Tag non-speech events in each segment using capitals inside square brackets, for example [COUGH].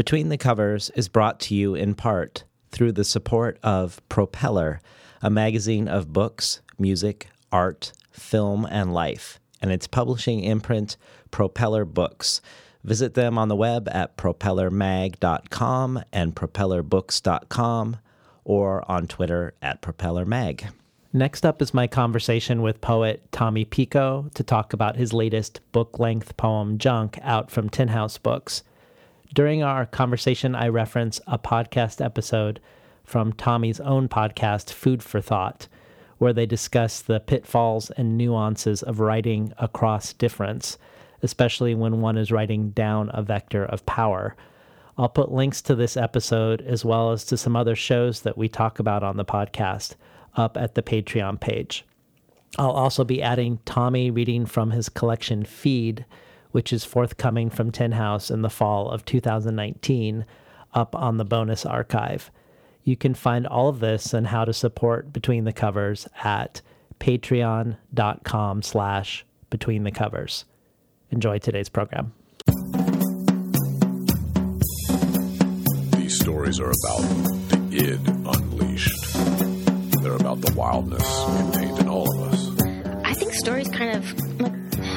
Between the Covers is brought to you in part through the support of Propeller, a magazine of books, music, art, film, and life, and its publishing imprint, Propeller Books. Visit them on the web at propellermag.com and propellerbooks.com or on Twitter at propellermag. Next up is my conversation with poet Tommy Pico to talk about his latest book length poem, Junk, out from Tin House Books. During our conversation, I reference a podcast episode from Tommy's own podcast, Food for Thought, where they discuss the pitfalls and nuances of writing across difference, especially when one is writing down a vector of power. I'll put links to this episode as well as to some other shows that we talk about on the podcast up at the Patreon page. I'll also be adding Tommy reading from his collection Feed, which is forthcoming from Tin House in the fall of 2019, up on the bonus archive. You can find all of this and how to support Between the Covers at patreon.com slash between the covers. Enjoy today's program. These stories are about the id unleashed. They're about the wildness contained in all of us. I think stories kind of like,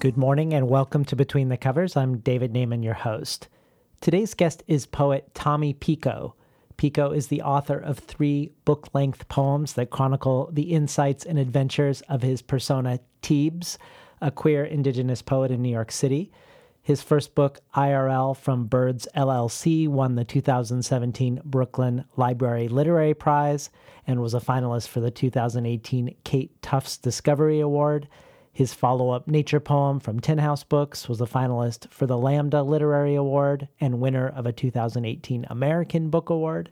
Good morning and welcome to Between the Covers. I'm David Naimon, your host. Today's guest is poet Tommy Pico. Pico is the author of three book length poems that chronicle the insights and adventures of his persona Teebs, a queer indigenous poet in New York City. His first book, IRL from Birds LLC, won the 2017 Brooklyn Library Literary Prize and was a finalist for the 2018 Kate Tufts Discovery Award. His follow up nature poem from Tin House Books was a finalist for the Lambda Literary Award and winner of a 2018 American Book Award.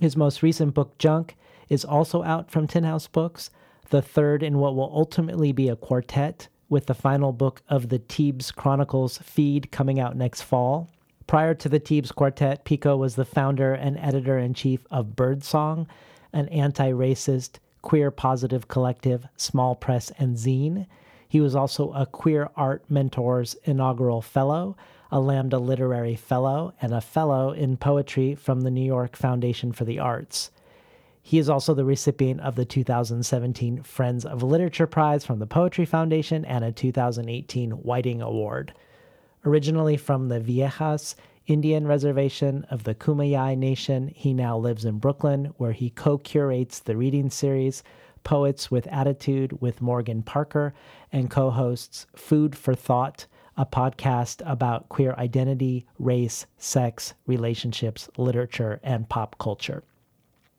His most recent book, Junk, is also out from Tin House Books, the third in what will ultimately be a quartet, with the final book of the Teebs Chronicles feed coming out next fall. Prior to the Teebs Quartet, Pico was the founder and editor in chief of Birdsong, an anti racist, queer positive collective, Small Press, and Zine. He was also a Queer Art Mentors inaugural fellow, a Lambda Literary Fellow, and a Fellow in Poetry from the New York Foundation for the Arts. He is also the recipient of the 2017 Friends of Literature Prize from the Poetry Foundation and a 2018 Whiting Award. Originally from the Viejas, Indian reservation of the Kumeyaay Nation. He now lives in Brooklyn, where he co curates the reading series Poets with Attitude with Morgan Parker and co hosts Food for Thought, a podcast about queer identity, race, sex, relationships, literature, and pop culture.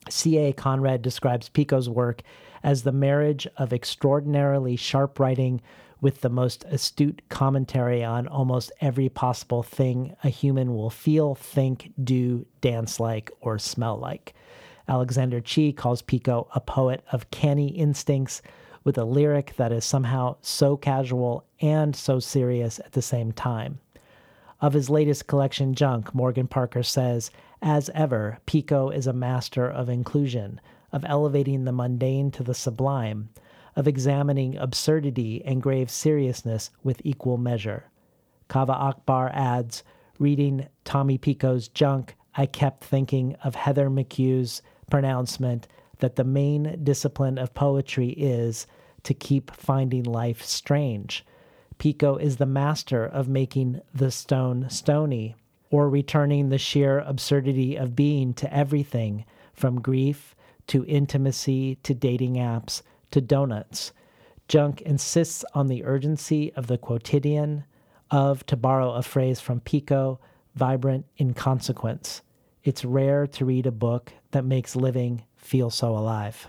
C.A. Conrad describes Pico's work as the marriage of extraordinarily sharp writing with the most astute commentary on almost every possible thing a human will feel, think, do, dance like, or smell like. Alexander Chee calls Pico a poet of canny instincts with a lyric that is somehow so casual and so serious at the same time. Of his latest collection, Junk, Morgan Parker says, As ever, Pico is a master of inclusion, of elevating the mundane to the sublime, of examining absurdity and grave seriousness with equal measure. Kaveh Akbar adds, reading Tommy Pico's Junk, I kept thinking of Heather McHugh's pronouncement that the main discipline of poetry is to keep finding life strange. Pico is the master of making the stone stony, or returning the sheer absurdity of being to everything, from grief to intimacy to dating apps to donuts. Junk insists on the urgency of the quotidian, of, to borrow a phrase from Pico, vibrant inconsequence. It's rare to read a book that makes living feel so alive.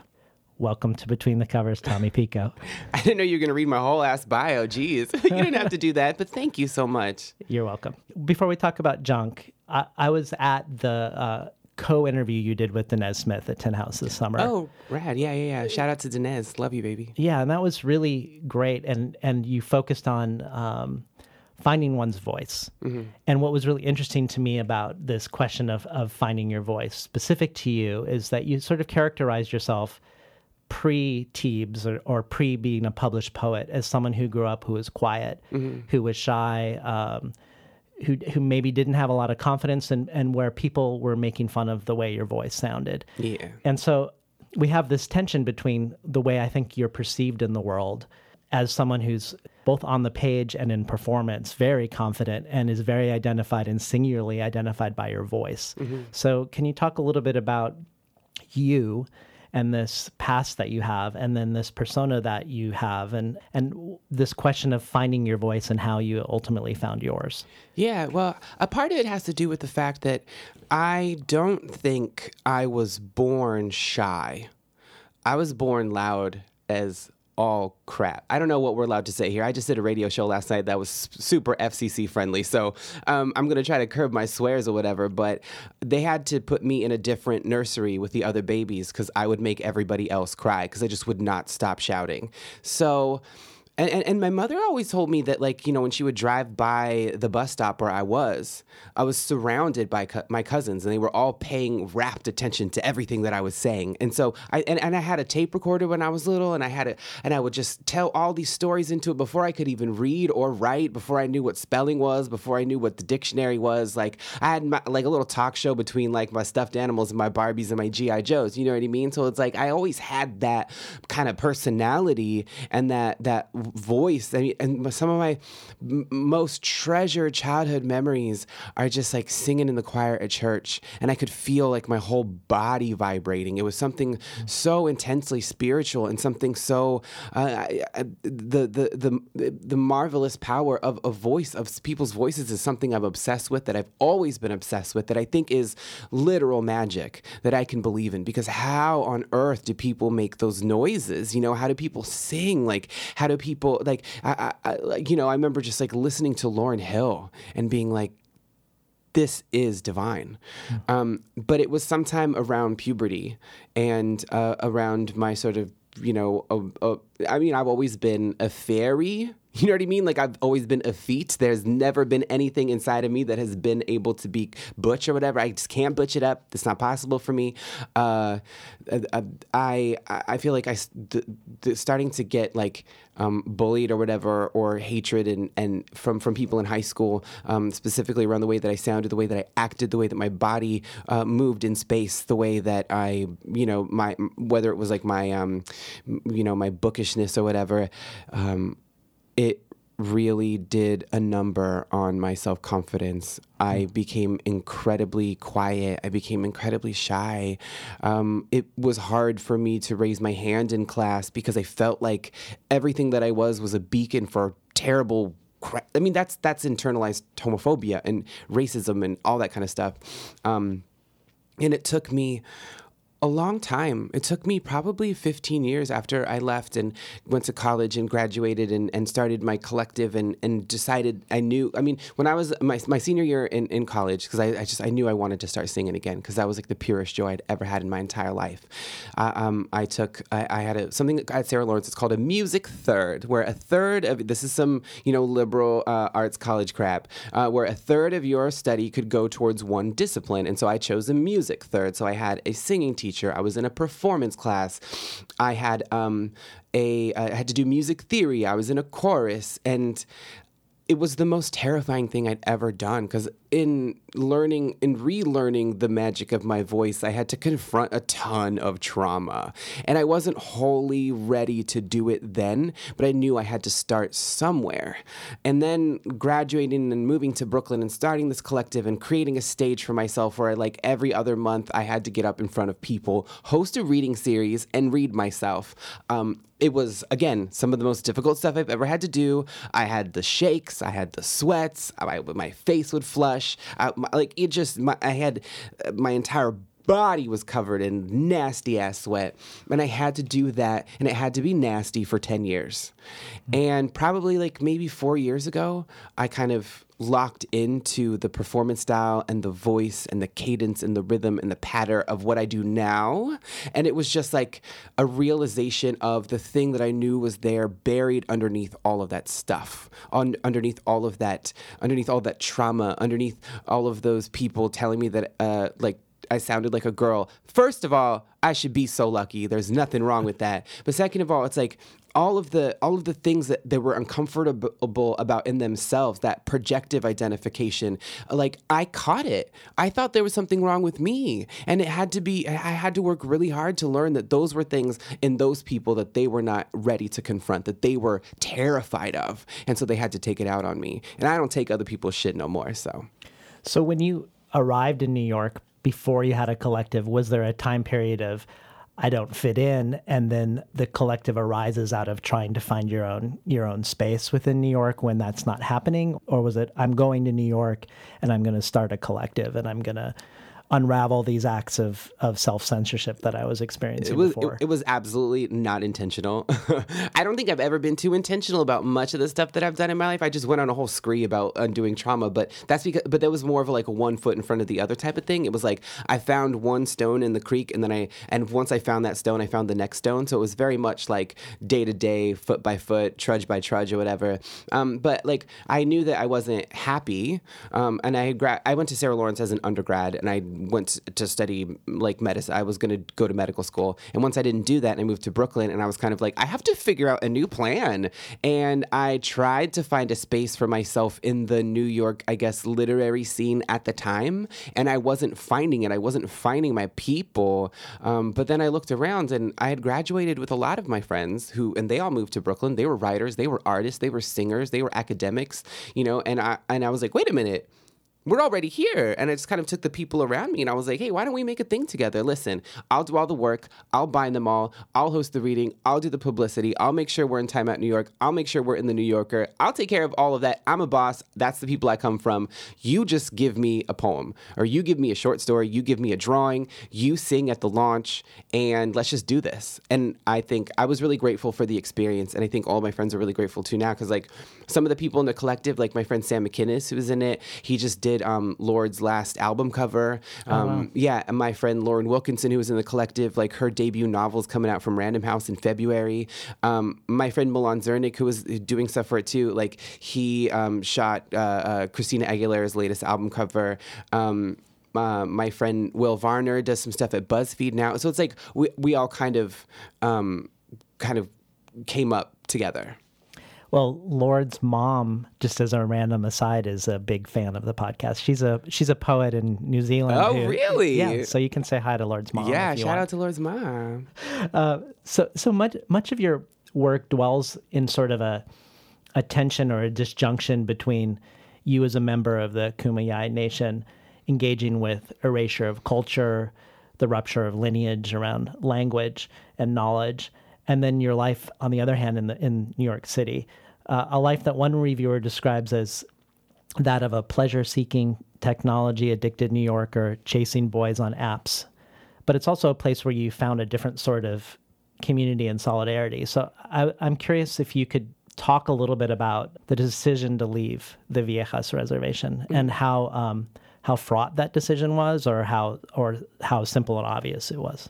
Welcome to Between the Covers, Tommy Pico. [LAUGHS] I didn't know you were going to read my whole ass bio. Jeez. [LAUGHS] you didn't have to do that, but thank you so much. You're welcome. Before we talk about junk, I, I was at the uh, co interview you did with Danez Smith at Tin House this summer. Oh, rad. Yeah, yeah, yeah. Shout out to Dinez. Love you, baby. Yeah, and that was really great. And, and you focused on um, finding one's voice. Mm-hmm. And what was really interesting to me about this question of, of finding your voice, specific to you, is that you sort of characterized yourself pre Teebs or, or pre being a published poet as someone who grew up who was quiet, Mm-hmm. who was shy, um, who who maybe didn't have a lot of confidence, and and where people were making fun of the way your voice sounded. Yeah. And so we have this tension between the way I think you're perceived in the world as someone who's both on the page and in performance very confident and is very identified and singularly identified by your voice. Mm-hmm. So can you talk a little bit about you and this past that you have and then this persona that you have and and this question of finding your voice and how you ultimately found yours Yeah, well, a part of it has to do with the fact that I don't think I was born shy. I was born loud as all crap. I don't know what we're allowed to say here. I just did a radio show last night that was super FCC friendly, so um, I'm gonna try to curb my swears or whatever. But they had to put me in a different nursery with the other babies because I would make everybody else cry because I just would not stop shouting. So. And, and, and my mother always told me that, like, you know, when she would drive by the bus stop where I was, I was surrounded by co- my cousins and they were all paying rapt attention to everything that I was saying. And so I, and, and I had a tape recorder when I was little and I had it, and I would just tell all these stories into it before I could even read or write, before I knew what spelling was, before I knew what the dictionary was. Like, I had my, like a little talk show between like my stuffed animals and my Barbies and my G.I. Joes. You know what I mean? So it's like I always had that kind of personality and that, that voice. I mean, and some of my m- most treasured childhood memories are just like singing in the choir at church, and I could feel like my whole body vibrating. It was something so intensely spiritual and something so uh, the, the the the marvelous power of a voice of people's voices is something I'm obsessed with that I've always been obsessed with that I think is literal magic that I can believe in because how on earth do people make those noises? You know, how do people sing? Like, how do people like? I, I, I you know, I remember just like listening to Lauryn Hill and being like, this is divine. Um, but it was sometime around puberty and uh, around my sort of, you know, uh, uh, I mean, I've always been a fairy. [LAUGHS] You know what I mean? Like I've always been effete. There's never been anything inside of me that has been able to be butch or whatever. I just can't butch it up. It's not possible for me. Uh, I I feel like I starting to get like um, bullied or whatever or hatred and, and from from people in high school, um, specifically around the way that I sounded, the way that I acted, the way that my body uh, moved in space, the way that I you know my whether it was like my um, you know my bookishness or whatever. Um, it really did a number on my self confidence. I became incredibly quiet. I became incredibly shy. Um, it was hard for me to raise my hand in class because I felt like everything that I was was a beacon for terrible. cra- I mean, that's that's internalized homophobia and racism and all that kind of stuff. Um, and it took me a long time. It took me probably 15 years after I left and went to college and graduated and, and started my collective and, and decided I knew, I mean, when I was my, my senior year in, in college, because I, I just, I knew I wanted to start singing again because that was like the purest joy I'd ever had in my entire life. Uh, um, I took, I, I had a, something at Sarah Lawrence, it's called a music third, where a third of, this is some, you know, liberal uh, arts college crap, uh, where a third of your study could go towards one discipline. And so I chose a music third. So I had a singing teacher. I was in a performance class. I had um, a I had to do music theory. I was in a chorus, and it was the most terrifying thing I'd ever done because in learning in relearning the magic of my voice, I had to confront a ton of trauma. And I wasn't wholly ready to do it then, but I knew I had to start somewhere. And then graduating and moving to Brooklyn and starting this collective and creating a stage for myself where I, like every other month I had to get up in front of people, host a reading series, and read myself. Um, it was again some of the most difficult stuff I've ever had to do. I had the shakes, I had the sweats, I, my face would flush. I, my, like it just, my, I had uh, my entire body was covered in nasty ass sweat, and I had to do that, and it had to be nasty for ten years. And probably like maybe four years ago, I kind of locked into the performance style and the voice and the cadence and the rhythm and the patter of what I do now. And it was just like a realization of the thing that I knew was there buried underneath all of that stuff, on underneath all of that, underneath all that trauma, underneath all of those people telling me that uh like I sounded like a girl. First of all, I should be so lucky. There's nothing wrong with that. But second of all, it's like all of the all of the things that they were uncomfortable about in themselves that projective identification like i caught it i thought there was something wrong with me and it had to be i had to work really hard to learn that those were things in those people that they were not ready to confront that they were terrified of and so they had to take it out on me and i don't take other people's shit no more so So when you arrived in New York before you had a collective, was there a time period of I don't fit in and then the collective arises out of trying to find your own your own space within New York when that's not happening? Or was it I'm going to New York and I'm going to start a collective and I'm going to unravel these acts of of self-censorship that I was experiencing it was before? it, it was absolutely not intentional. [LAUGHS] I don't think I've ever been too intentional about much of the stuff that I've done in my life. I just went on a whole scree about undoing trauma, but that's because but that was more of like a one foot in front of the other type of thing. It was like I found one stone in the creek and then I and once I found that stone, I found the next stone. So it was very much like day to day, foot by foot, trudge by trudge or whatever. Um, but like I knew that I wasn't happy. Um, and I gra- I went to Sarah Lawrence as an undergrad and I went to study like medicine. I was going to go to medical school. And once I didn't do that, I moved to Brooklyn and I was kind of like, I have to figure out a new plan. And I tried to find a space for myself in the New York, I guess, literary scene at the time. And I wasn't finding it. I wasn't finding my people. Um, but then I looked around and I had graduated with a lot of my friends who, and they all moved to Brooklyn. They were writers, they were artists, they were singers, they were academics, you know, and I, and I was like, wait a minute we're already here. And I just kind of took the people around me and I was like, hey, why don't we make a thing together? Listen, I'll do all the work. I'll bind them all. I'll host the reading. I'll do the publicity. I'll make sure we're in Time Out New York. I'll make sure we're in the New Yorker. I'll take care of all of that. I'm a boss. That's the people I come from. You just give me a poem or you give me a short story. You give me a drawing. You sing at the launch and let's just do this. And I think I was really grateful for the experience. And I think all my friends are really grateful too now because, like, some of the people in the collective, like my friend Sam McInnes, who was in it, he just did um, Lorde's last album cover. Um, wow. Yeah, and my friend Lauren Wilkinson, who was in the collective, like her debut novel is coming out from Random House in February. Um, my friend Milan Zrnic, who was doing stuff for it too, like he um, shot uh, uh, Christina Aguilera's latest album cover. Um, uh, my friend Will Varner does some stuff at BuzzFeed now, so it's like we we all kind of um, kind of came up together. Well, Lorde's mom, just as a random aside, is a big fan of the podcast. She's a she's a poet in New Zealand. Oh, who- really? Yeah. So you can say hi to Lorde's mom. yeah, shout want. out to Lorde's mom. Uh, so so much much of your work dwells in sort of a a tension or a disjunction between you as a member of the Kumeyaay Nation engaging with erasure of culture, the rupture of lineage around language and knowledge, and then your life on the other hand in the in New York City, uh, a life that one reviewer describes as that of a pleasure-seeking, technology-addicted New Yorker chasing boys on apps but it's also a place where you found a different sort of community and solidarity. So I, I'm curious if you could talk a little bit about the decision to leave the Viejas Reservation and how um, how fraught that decision was, or how or how simple and obvious it was.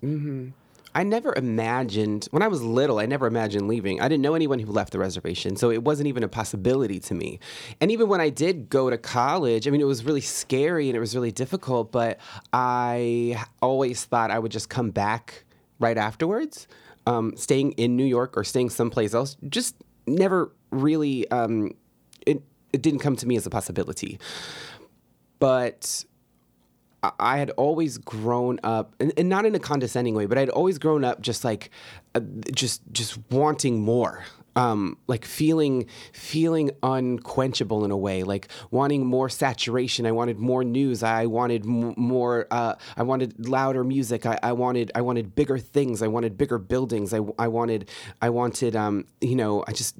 I never imagined, when I was little, I never imagined leaving. I didn't know anyone who left the reservation, so it wasn't even a possibility to me. And even when I did go to college, I mean, it was really scary and it was really difficult, but I always thought I would just come back right afterwards. Um, staying in New York or staying someplace else, just never really. Um, it, it didn't come to me as a possibility. But I- had always grown up, and, and not in a condescending way, but I'd always grown up just like, uh, just just wanting more, um, like feeling feeling unquenchable in a way, like wanting more saturation. I wanted more news. I wanted m- more. Uh, I wanted louder music. I, I wanted I wanted bigger things. I wanted bigger buildings. I, I wanted I wanted um, you know I just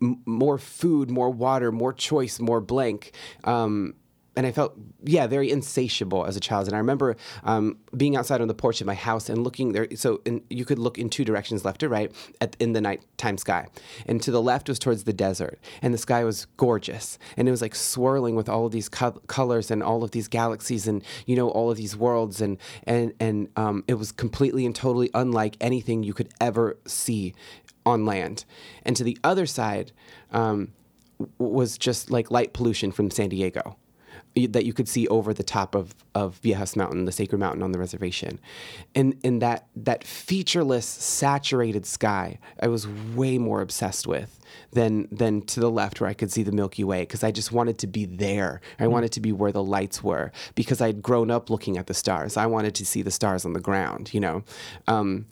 m- more food, more water, more choice, more blank. Um, and I felt, yeah, very insatiable as a child. And I remember um, being outside on the porch of my house and looking there. So in, you could look in two directions, left or right, at, in the nighttime sky. And to the left was towards the desert, and the sky was gorgeous, and it was like swirling with all of these co- colors and all of these galaxies, and you know all of these worlds, and and and um, it was completely and totally unlike anything you could ever see on land. And to the other side um, was just like light pollution from San Diego that you could see over the top of, of Viejas Mountain, the sacred mountain on the reservation. And in that that featureless, saturated sky, I was way more obsessed with than than to the left where I could see the Milky Way because I just wanted to be there. I wanted to be where the lights were because I'd grown up looking at the stars. I wanted to see the stars on the ground, you know. Um,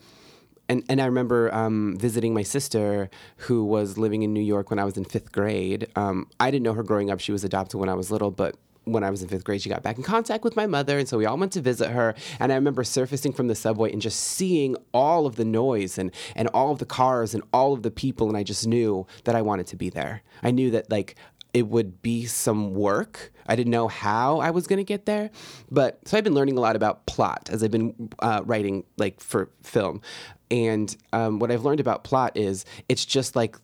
and and I remember um, visiting my sister who was living in New York when I was in fifth grade. Um, I didn't know her growing up; she was adopted when I was little, but. When I was in fifth grade, she got back in contact with my mother, and so we all went to visit her. And I remember surfacing from the subway and just seeing all of the noise and and all of the cars and all of the people, and I just knew that I wanted to be there. I knew that like it would be some work. I didn't know how I was going to get there, but so I've been learning a lot about plot as I've been uh, writing like for film, and um, what I've learned about plot is it's just like.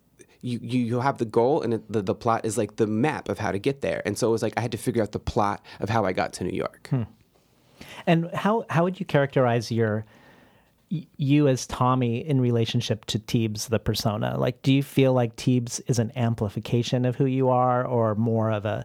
You, you, have the goal and it, the, the plot is like the map of how to get there. And so it was like I had to figure out the plot of how I got to New York. Hmm. And how how would you characterize your you as Tommy in relationship to Teebs the persona? Like, do you feel like Teebs is an amplification of who you are, or more of a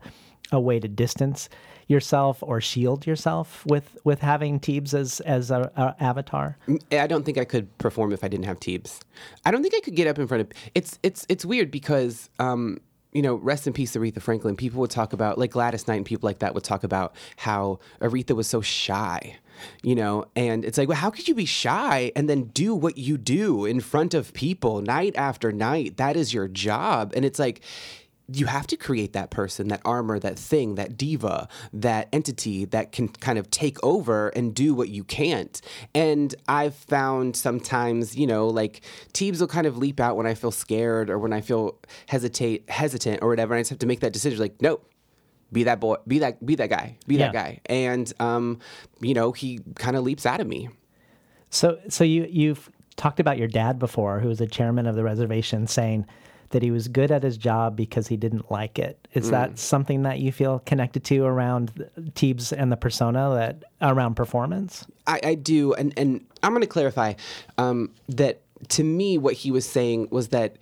a way to distance yourself or shield yourself with with having Teebs as as a, a avatar? I don't think I could perform if I didn't have Teebs. I don't think I could get up in front of it's it's it's weird because um, you know, rest in peace, Aretha Franklin. People would talk about like Gladys Knight and people like that would talk about how Aretha was so shy. You know, and it's like, well, how could you be shy and then do what you do in front of people night after night? That is your job. And it's like, you have to create that person, that armor, that thing, that diva, that entity that can kind of take over and do what you can't. And I've found sometimes, you know, like Teebs will kind of leap out when I feel scared or when I feel hesitate, hesitant or whatever. And I just have to make that decision like, nope. Be that boy, be that, be that guy, be Yeah. that guy, and um, you know he kind of leaps out of me. So so you you've talked about your dad before, who was the chairman of the reservation, saying that he was good at his job because he didn't like it. Is that something that you feel connected to around Teebs and the persona that around performance? I, I do, and and I'm going to clarify um, that to me, what he was saying was that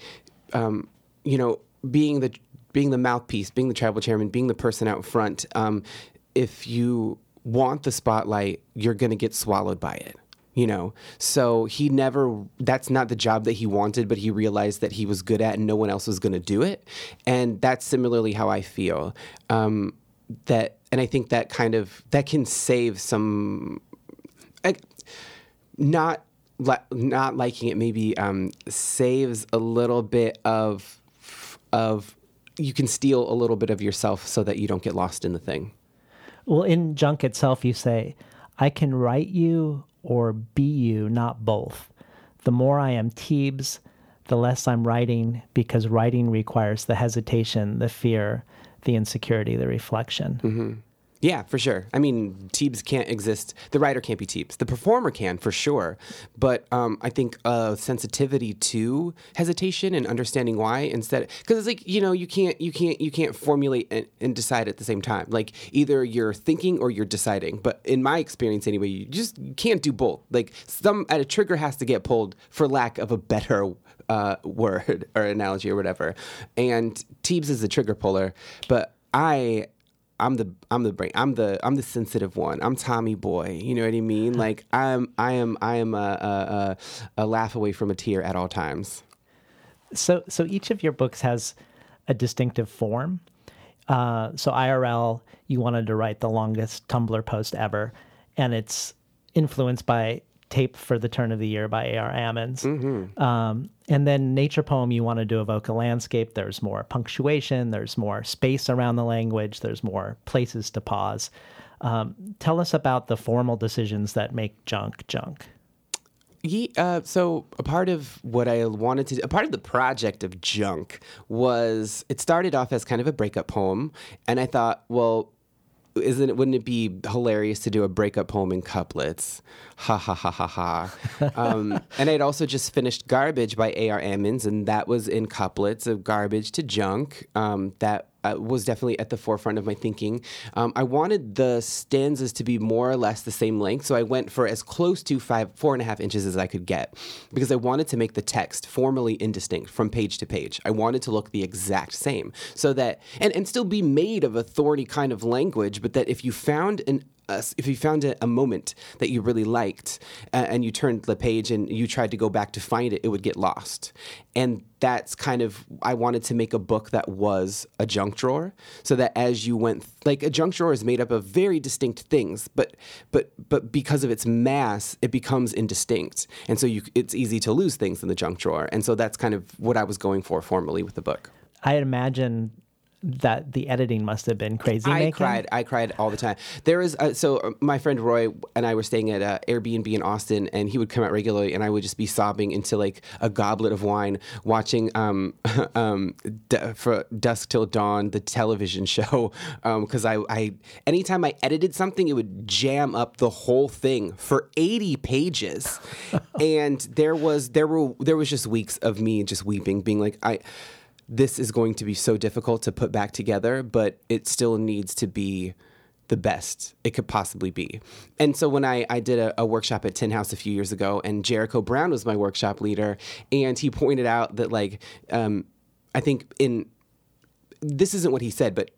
um, you know being the being the mouthpiece, being the tribal chairman, being the person out front. Um, if you want the spotlight, you're going to get swallowed by it. You know, so he never, that's not the job that he wanted, but he realized that he was good at and no one else was going to do it. And that's similarly how I feel. Um, that, and I think that kind of, that can save some, like, not li- not liking it maybe um, saves a little bit of of you can steal a little bit of yourself so that you don't get lost in the thing. Well, in Junk itself, you say, I can write you or be you, not both. The more I am Teebs, the less I'm writing because writing requires the hesitation, the fear, the insecurity, the reflection. Mm-hmm. Yeah, for sure. I mean, Teebs can't exist. The writer can't be Teebs. The performer can, for sure. But um, I think uh, sensitivity to hesitation and understanding why instead, because it's like you know, you can't, you can't, you can't formulate and, and decide at the same time. Like either you're thinking or you're deciding. But in my experience, anyway, you just can't do both. Like some, at a trigger has to get pulled for lack of a better uh, word or analogy or whatever. And Teebs is the trigger puller, but I I'm the I'm the brain I'm the I'm the sensitive one. I'm Tommy boy. You know what I mean? [LAUGHS] Like I'm I am I am a a, a, a laugh away from a tear at all times. So, so each of your books has a distinctive form. uh, so IRL, you wanted to write the longest Tumblr post ever, and it's influenced by Tape for the Turn of the Year by A.R. Ammons. Um, and then Nature Poem, you wanted to evoke a landscape. There's more punctuation, there's more space around the language, there's more places to pause. Um, tell us about the formal decisions that make junk junk. Ye uh, so a part of what I wanted to, a part of the project of Junk was it started off as kind of a breakup poem, and I thought, well, isn't it? Wouldn't it be hilarious to do a breakup poem in couplets? Ha ha ha ha ha. [LAUGHS] um, and I'd also just finished Garbage by A.R. Ammons, and that was in couplets of garbage to junk. Um, that uh, was definitely at the forefront of my thinking. Um, I wanted the stanzas to be more or less the same length, so I went for as close to five, four and a half inches as I could get, because I wanted to make the text formally indistinct from page to page. I wanted to look the exact same, so that and and still be made of a thorny kind of language, but that if you found an if you found a, a moment that you really liked uh, and you turned the page and you tried to go back to find it, it would get lost. And that's kind of, I wanted to make a book that was a junk drawer so that as you went, like a junk drawer is made up of very distinct things, but, but, but because of its mass, it becomes indistinct. And so you, it's easy to lose things in the junk drawer. And so that's kind of what I was going for formally with the book. I imagine that the editing must have been crazy. I making. cried. I cried all the time. There is uh, so uh, my friend Roy and I were staying at uh, Airbnb in Austin, and he would come out regularly, and I would just be sobbing into like a goblet of wine, watching um, [LAUGHS] um, D- for Dusk Till Dawn, the television show, [LAUGHS] because I, I anytime I edited something, it would jam up the whole thing for eighty pages, [LAUGHS] and there was there were there was just weeks of me just weeping, being like I this is going to be so difficult to put back together, but it still needs to be the best it could possibly be. And so when I, I did a, a, workshop at Tin House a few years ago, and Jericho Brown was my workshop leader, and he pointed out that, like, um, I think in this isn't what he said, but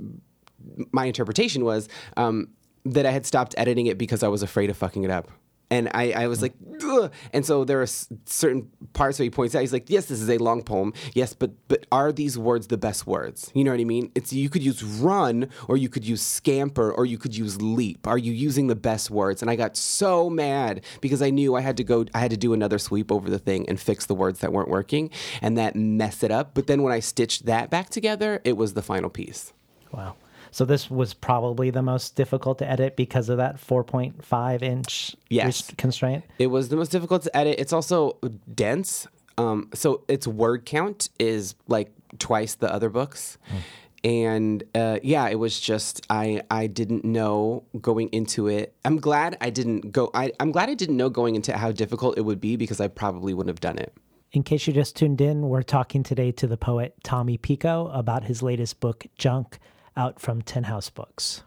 my interpretation was um, that I had stopped editing it because I was afraid of fucking it up and I, I was like, Ugh. and so there are s- certain parts where he points out. He's like, yes, this is a long poem, yes, but but are these words the best words? You know what I mean? It's you could use run, or you could use scamper, or you could use leap. Are you using the best words? And I got so mad because I knew I had to go, I had to do another sweep over the thing and fix the words that weren't working, and that messed it up. But then when I stitched that back together, it was the final piece. Wow. So this was probably the most difficult to edit because of that 4.5 inch yes. constraint. It was the most difficult to edit. It's also dense. Um, so its word count is like twice the other books. Mm. And uh, yeah, it was just I I didn't know going into it. I'm glad I didn't go. I, I'm glad I didn't know going into how difficult it would be because I probably wouldn't have done it. In case you just tuned in, we're talking today to the poet Tommy Pico about his latest book, Junk out from Tin House Books.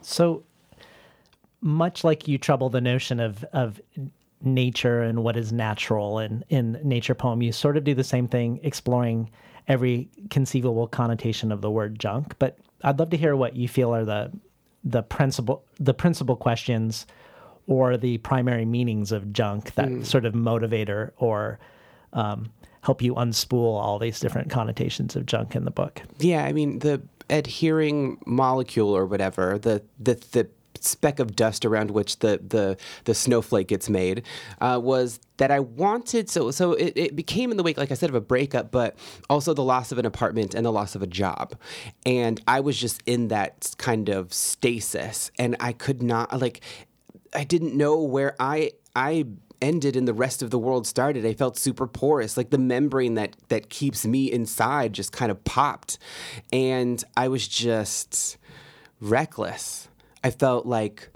So much like you trouble the notion of of nature and what is natural in, in nature poem, you sort of do the same thing, exploring every conceivable connotation of the word junk. But I'd love to hear what you feel are the the principal the principal questions or the primary meanings of junk that mm. sort of motivator or um, help you unspool all these different connotations of junk in the book. Yeah, I mean the adhering molecule or whatever, the the the speck of dust around which the the, the snowflake gets made uh, was that I wanted so so it, it became in the wake like I said of a breakup but also the loss of an apartment and the loss of a job. And I was just in that kind of stasis and I could not like I didn't know where I I ended and the rest of the world started, I felt super porous. Like the membrane that that keeps me inside just kind of popped. And I was just reckless. I felt like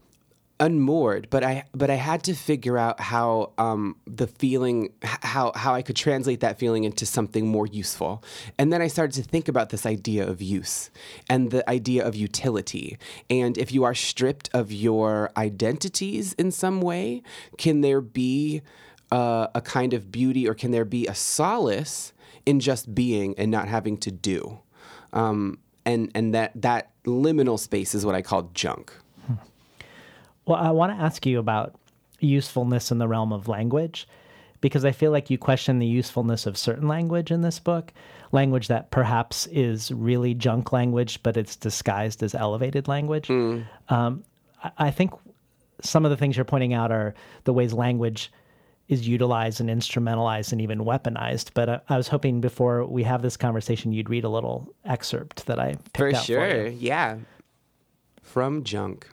unmoored but i but i had to figure out how um, the feeling how how i could translate that feeling into something more useful. And then i started to think about this idea of use and the idea of utility. And if you are stripped of your identities in some way can there be uh, a kind of beauty or can there be a solace in just being and not having to do? Um, and and that that liminal space is what i call junk well, I want to ask you about usefulness in the realm of language because I feel like you question the usefulness of certain language in this book, language that perhaps is really junk language, but it's disguised as elevated language. Um, I- I think some of the things you're pointing out are the ways language is utilized and instrumentalized and even weaponized. But I, I was hoping before we have this conversation, you'd read a little excerpt that I picked For out sure. For you. yeah. From junk.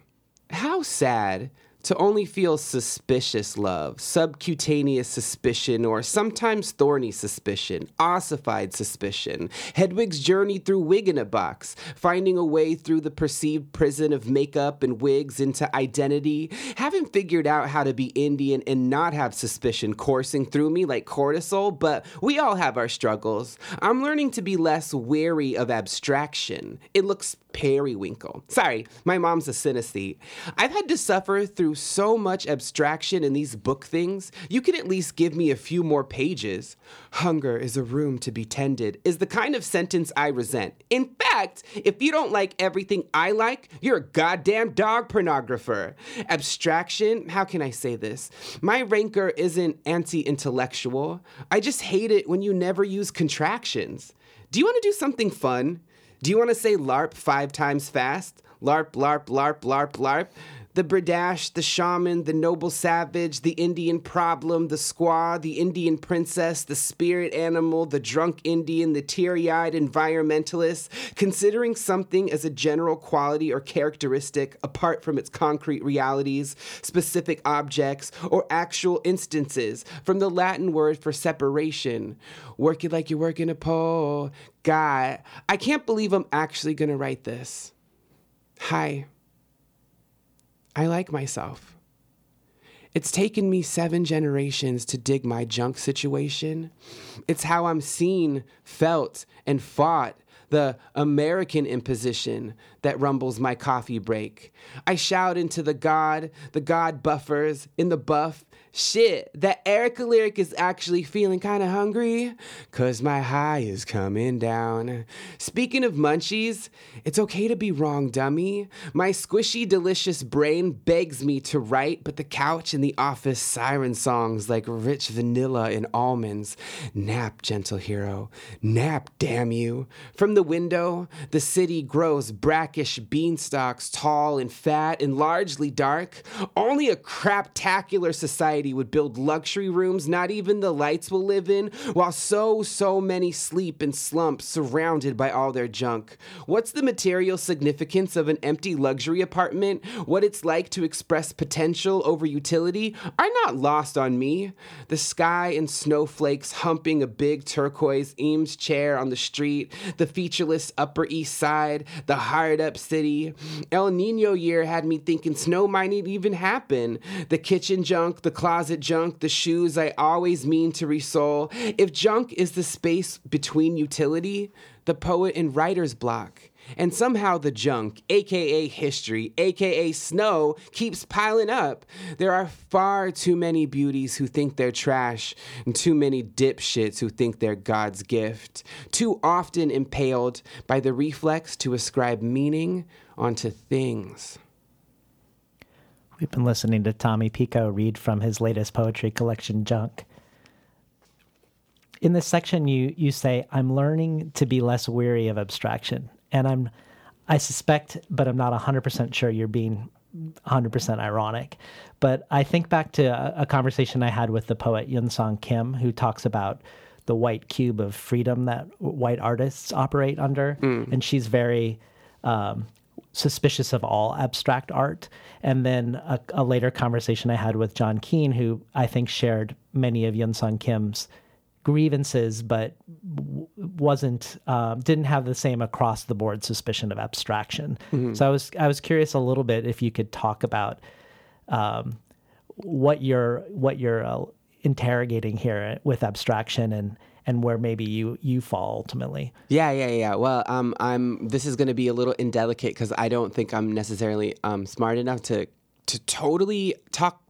How sad to only feel suspicious love, subcutaneous suspicion, or sometimes thorny suspicion, ossified suspicion. Hedwig's journey through wig in a box, finding a way through the perceived prison of makeup and wigs into identity. Haven't figured out how to be Indian and not have suspicion coursing through me like cortisol, but we all have our struggles. I'm learning to be less wary of abstraction. It looks periwinkle. Sorry, my mom's a synesthete. I've had to suffer through so much abstraction in these book things. You can at least give me a few more pages. Hunger is a room to be tended, is the kind of sentence I resent. In fact, if you don't like everything I like, you're a goddamn dog pornographer. Abstraction, how can I say this? My rancor isn't anti intellectual. I just hate it when you never use contractions. Do you want to do something fun? Do you want to say LARP five times fast? LARP, LARP, LARP, LARP, LARP. The Berdache, the shaman, the noble savage, the Indian problem, the squaw, the Indian princess, the spirit animal, the drunk Indian, the teary eyed environmentalist, considering something as a general quality or characteristic apart from its concrete realities, specific objects, or actual instances, from the Latin word for separation. Work it like you're working a pole. God, I can't believe I'm actually gonna write this. Hi. I like myself. It's taken me seven generations to dig my junk situation. It's how I'm seen, felt, and fought. The American imposition that rumbles my coffee break. I shout into the God, the God buffers, in the buff. Shit, that Erykah lyric is actually feeling kinda hungry, cause my high is coming down. Speaking of munchies, it's okay to be wrong, dummy. My squishy, delicious brain begs me to write, but the couch in the office siren songs like rich vanilla and almonds. Nap, gentle hero. Nap, damn you. From the window, the city grows brackish beanstalks, tall and fat and largely dark. Only a craptacular society would build luxury rooms not even the lights will live in, while so, so many sleep in slumps surrounded by all their junk. What's the material significance of an empty luxury apartment? What it's like to express potential over utility are not lost on me. The sky and snowflakes humping a big turquoise Eames chair on the street, the featureless Upper East Side, the hard up city. El Nino year had me thinking snow might even happen. The kitchen junk, the closet junk, the shoes I always mean to resole. If junk is the space between utility, the poet and writer's block. And somehow the junk, aka history, aka snow, keeps piling up. There are far too many beauties who think they're trash, and too many dipshits who think they're God's gift. Too often impaled by the reflex to ascribe meaning onto things. We've been listening to Tommy Pico read from his latest poetry collection, Junk. In this section, you you say, "I'm learning to be less weary of abstraction," and I'm, I suspect, but I'm not 100 percent sure you're being 100 percent ironic. But I think back to a, a conversation I had with the poet Eunsong Kim, who talks about the white cube of freedom that white artists operate under, and she's very um, suspicious of all abstract art. And then a, a later conversation I had with John Keene, who I think shared many of Eunsong Kim's grievances, but wasn't um, didn't have the same across the board suspicion of abstraction. So I was I was curious a little bit if you could talk about um, what you're what you're uh, interrogating here with abstraction and and where maybe you you fall ultimately. Yeah, yeah, yeah. Well, um, I'm. This is going to be a little indelicate because I don't think I'm necessarily um, smart enough to to totally talk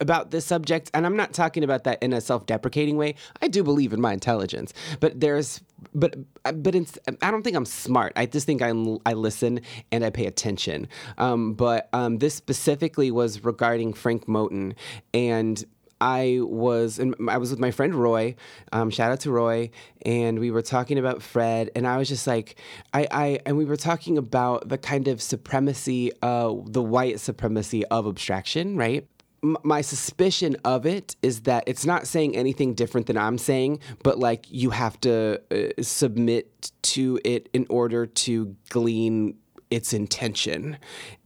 about this subject, and I'm not talking about that in a self-deprecating way. I do believe in my intelligence, but there's, but, but I don't think I'm smart. I just think I, I listen and I pay attention. Um, but um, this specifically was regarding Frank Moten, and I was and I was with my friend Roy. Um, shout out to Roy, and we were talking about Fred, and I was just like, I, I and we were talking about the kind of supremacy, uh, the white supremacy of abstraction, right? my suspicion of it is that it's not saying anything different than I'm saying, but like you have to uh, submit to it in order to glean its intention.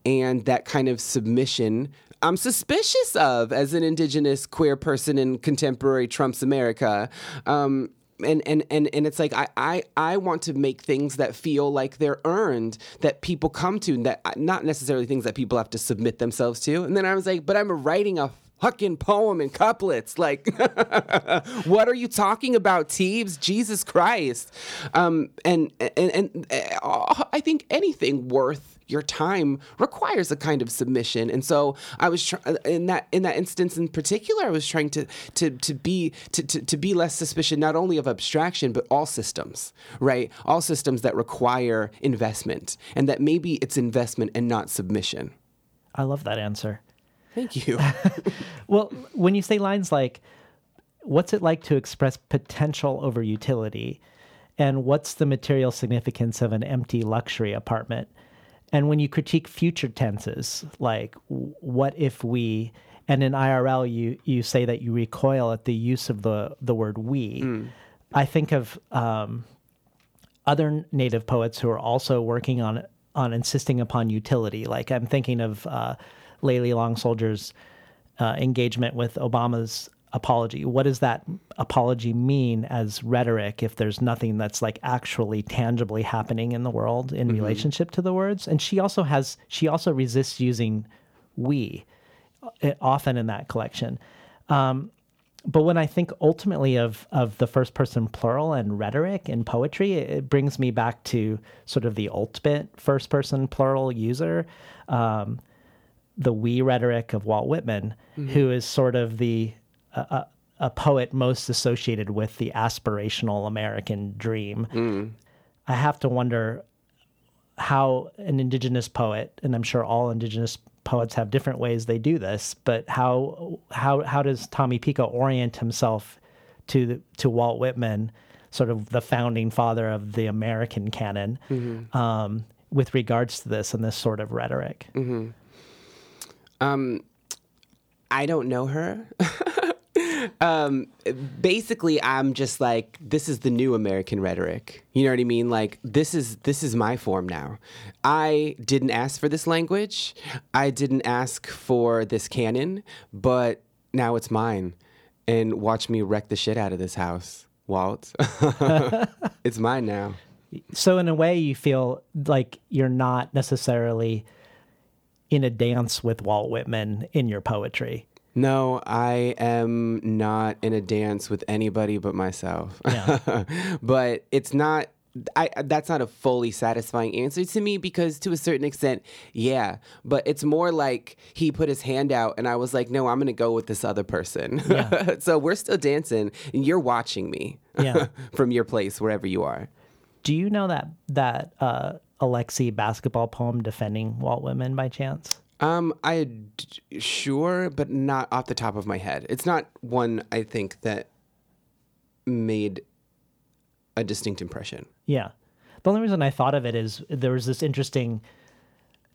And that kind of submission I'm suspicious of as an indigenous queer person in contemporary Trump's America. Um, and, and, and, and it's like I, I, I want to make things that feel like they're earned that people come to that not necessarily things that people have to submit themselves to and then i was like but i'm writing a fucking poem in couplets. Like, [LAUGHS] what are you talking about, Teebs? Jesus Christ. Um, and, and, and uh, I think anything worth your time requires a kind of submission. And so I was try- in that in that instance in particular, I was trying to to to be to, to, to be less suspicious not only of abstraction but all systems, right? All systems that require investment, and that maybe it's investment and not submission. I love that answer. Thank you. [LAUGHS] well, when you say lines like, what's it like to express potential over utility? And what's the material significance of an empty luxury apartment? And when you critique future tenses, like what if we, and in IRL you you say that you recoil at the use of the the word we. Mm. I think of um, other native poets who are also working on on insisting upon utility. Like I'm thinking of uh, Layli Long Soldier's uh, engagement with Obama's apology. What does that apology mean as rhetoric if there's nothing that's like actually tangibly happening in the world in mm-hmm. relationship to the words? And she also has she also resists using we uh, often in that collection. Um, but when I think ultimately of of the first person plural and rhetoric in poetry, it, it brings me back to sort of the ultimate first person plural user. Um, the we rhetoric of Walt Whitman, mm-hmm. who is sort of the a, a, poet most associated with the aspirational American dream. Mm. I have to wonder how an indigenous poet, and I'm sure all indigenous poets have different ways they do this, but how how how does Tommy Pico orient himself to the, to Walt Whitman, sort of the founding father of the American canon, mm-hmm. um, with regards to this and this sort of rhetoric? Mm-hmm. Um, I don't know her. [LAUGHS] um, basically, I'm just like, this is the new American rhetoric. You know what I mean? Like, this is this is my form now. I didn't ask for this language. I didn't ask for this canon, but now it's mine. And watch me wreck the shit out of this house, Walt. [LAUGHS] it's mine now. So in a way, you feel like you're not necessarily in a dance with Walt Whitman in your poetry. No, I am not in a dance with anybody but myself. Yeah. [LAUGHS] but it's not I that's not a fully satisfying answer to me because to a certain extent, yeah. But it's more like he put his hand out and I was like, no, I'm gonna go with this other person. Yeah. [LAUGHS] so we're still dancing and you're watching me yeah. [LAUGHS] from your place, wherever you are. Do you know that that uh Alexie basketball poem defending Walt Whitman by chance? Um, I sure, but not off the top of my head. It's not one I think that made a distinct impression. Yeah, the only reason I thought of it is there was this interesting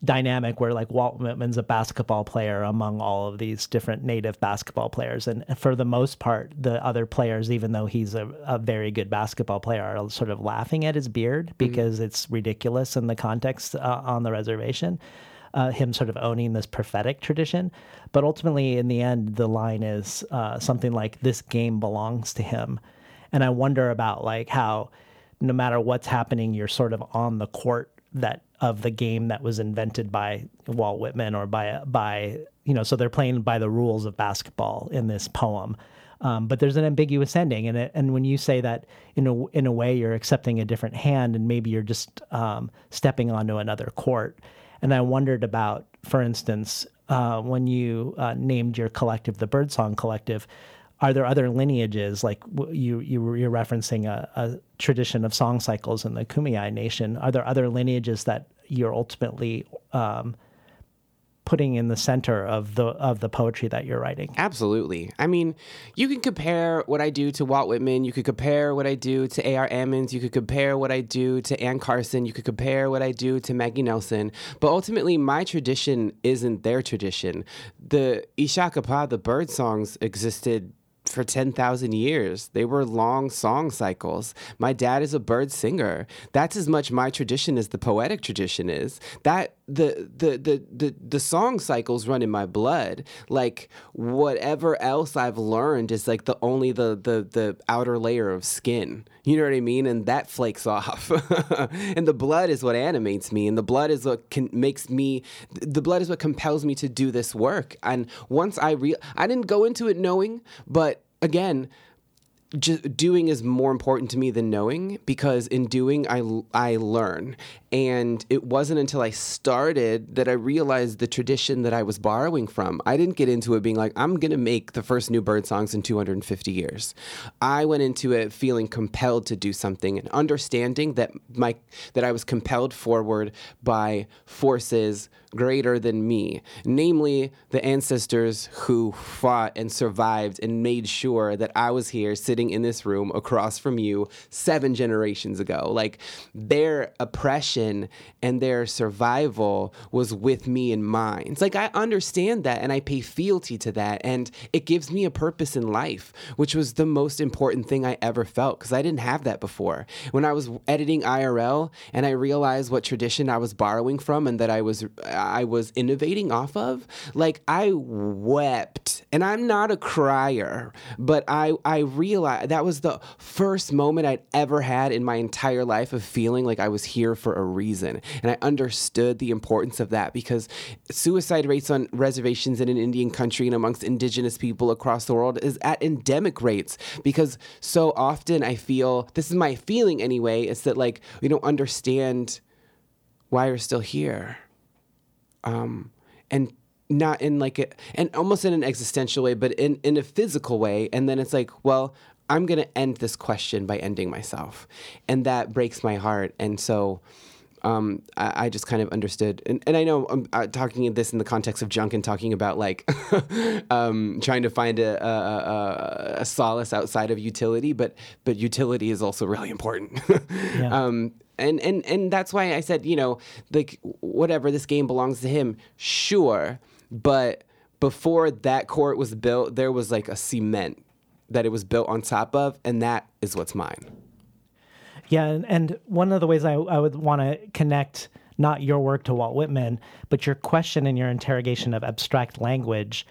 dynamic where like Walt Whitman's a basketball player among all of these different native basketball players. And for the most part, the other players, even though he's a, a very good basketball player, are sort of laughing at his beard mm-hmm. because mm-hmm. it's ridiculous in the context uh, on the reservation. Uh, him sort of owning this prophetic tradition. But ultimately, in the end, the line is uh, something like, this game belongs to him. And I wonder about like how no matter what's happening, you're sort of on the court that of the game that was invented by Walt Whitman or by by you know so they're playing by the rules of basketball in this poem. Um, but there's an ambiguous ending, and it, and when you say that in a in a way you're accepting a different hand, and maybe you're just um, stepping onto another court. And I wondered about, for instance, uh, when you uh, named your collective the Birdsong Collective, are there other lineages like you you you're referencing a, a tradition of song cycles in the Kumeyaay Nation? Are there other lineages that you're ultimately um, putting in the center of the of the poetry that you're writing. Absolutely. I mean, you can compare what I do to Walt Whitman. You could compare what I do to A.R. Ammons. You could compare what I do to Anne Carson. You could compare what I do to Maggie Nelson. But ultimately, my tradition isn't their tradition. The Ishakapa, the bird songs, existed for 10,000 years. They were long song cycles. My dad is a bird singer. That's as much my tradition as the poetic tradition is. That the the the the, the song cycles run in my blood. Like whatever else I've learned is like the only the the the outer layer of skin. You know what I mean? And that flakes off. [LAUGHS] and the blood is what animates me and the blood is what can makes me the blood is what compels me to do this work. And once I re I didn't go into it knowing, but again, just doing is more important to me than knowing because in doing I I learn and it wasn't until I started that I realized the tradition that I was borrowing from. I didn't get into it being like I'm going to make the first new bird songs in 250 years. I went into it feeling compelled to do something and understanding that my that I was compelled forward by forces greater than me, namely the ancestors who fought and survived and made sure that I was here sitting in this room across from you 7 generations ago. Like their oppression and their survival was with me in mind. It's like I understand that and I pay fealty to that and it gives me a purpose in life, which was the most important thing I ever felt because I didn't have that before. When I was editing IRL and I realized what tradition I was borrowing from and that I was I was innovating off of, like I wept. And I'm not a crier, but I I realized that was the first moment I'd ever had in my entire life of feeling like I was here for a reason. And I understood the importance of that because suicide rates on reservations in an Indian country and amongst indigenous people across the world is at endemic rates because so often I feel this is my feeling anyway, is that like we don't understand why we're still here. Um, and not in like a, and almost in an existential way, but in, in a physical way. And then it's like, well, I'm going to end this question by ending myself. And that breaks my heart. And so, um, I, I, just kind of understood, and, and I know I'm uh, talking this in the context of junk and talking about like [LAUGHS] um, trying to find a, a, a, a, solace outside of utility, but but utility is also really important. [LAUGHS] yeah. um, and and and that's why I said, you know, like whatever this game belongs to him, sure, but before that court was built, there was like a cement that it was built on top of, and that is what's mine. Yeah, and, and one of the ways I, I would want to connect not your work to Walt Whitman, but your question and your interrogation of abstract language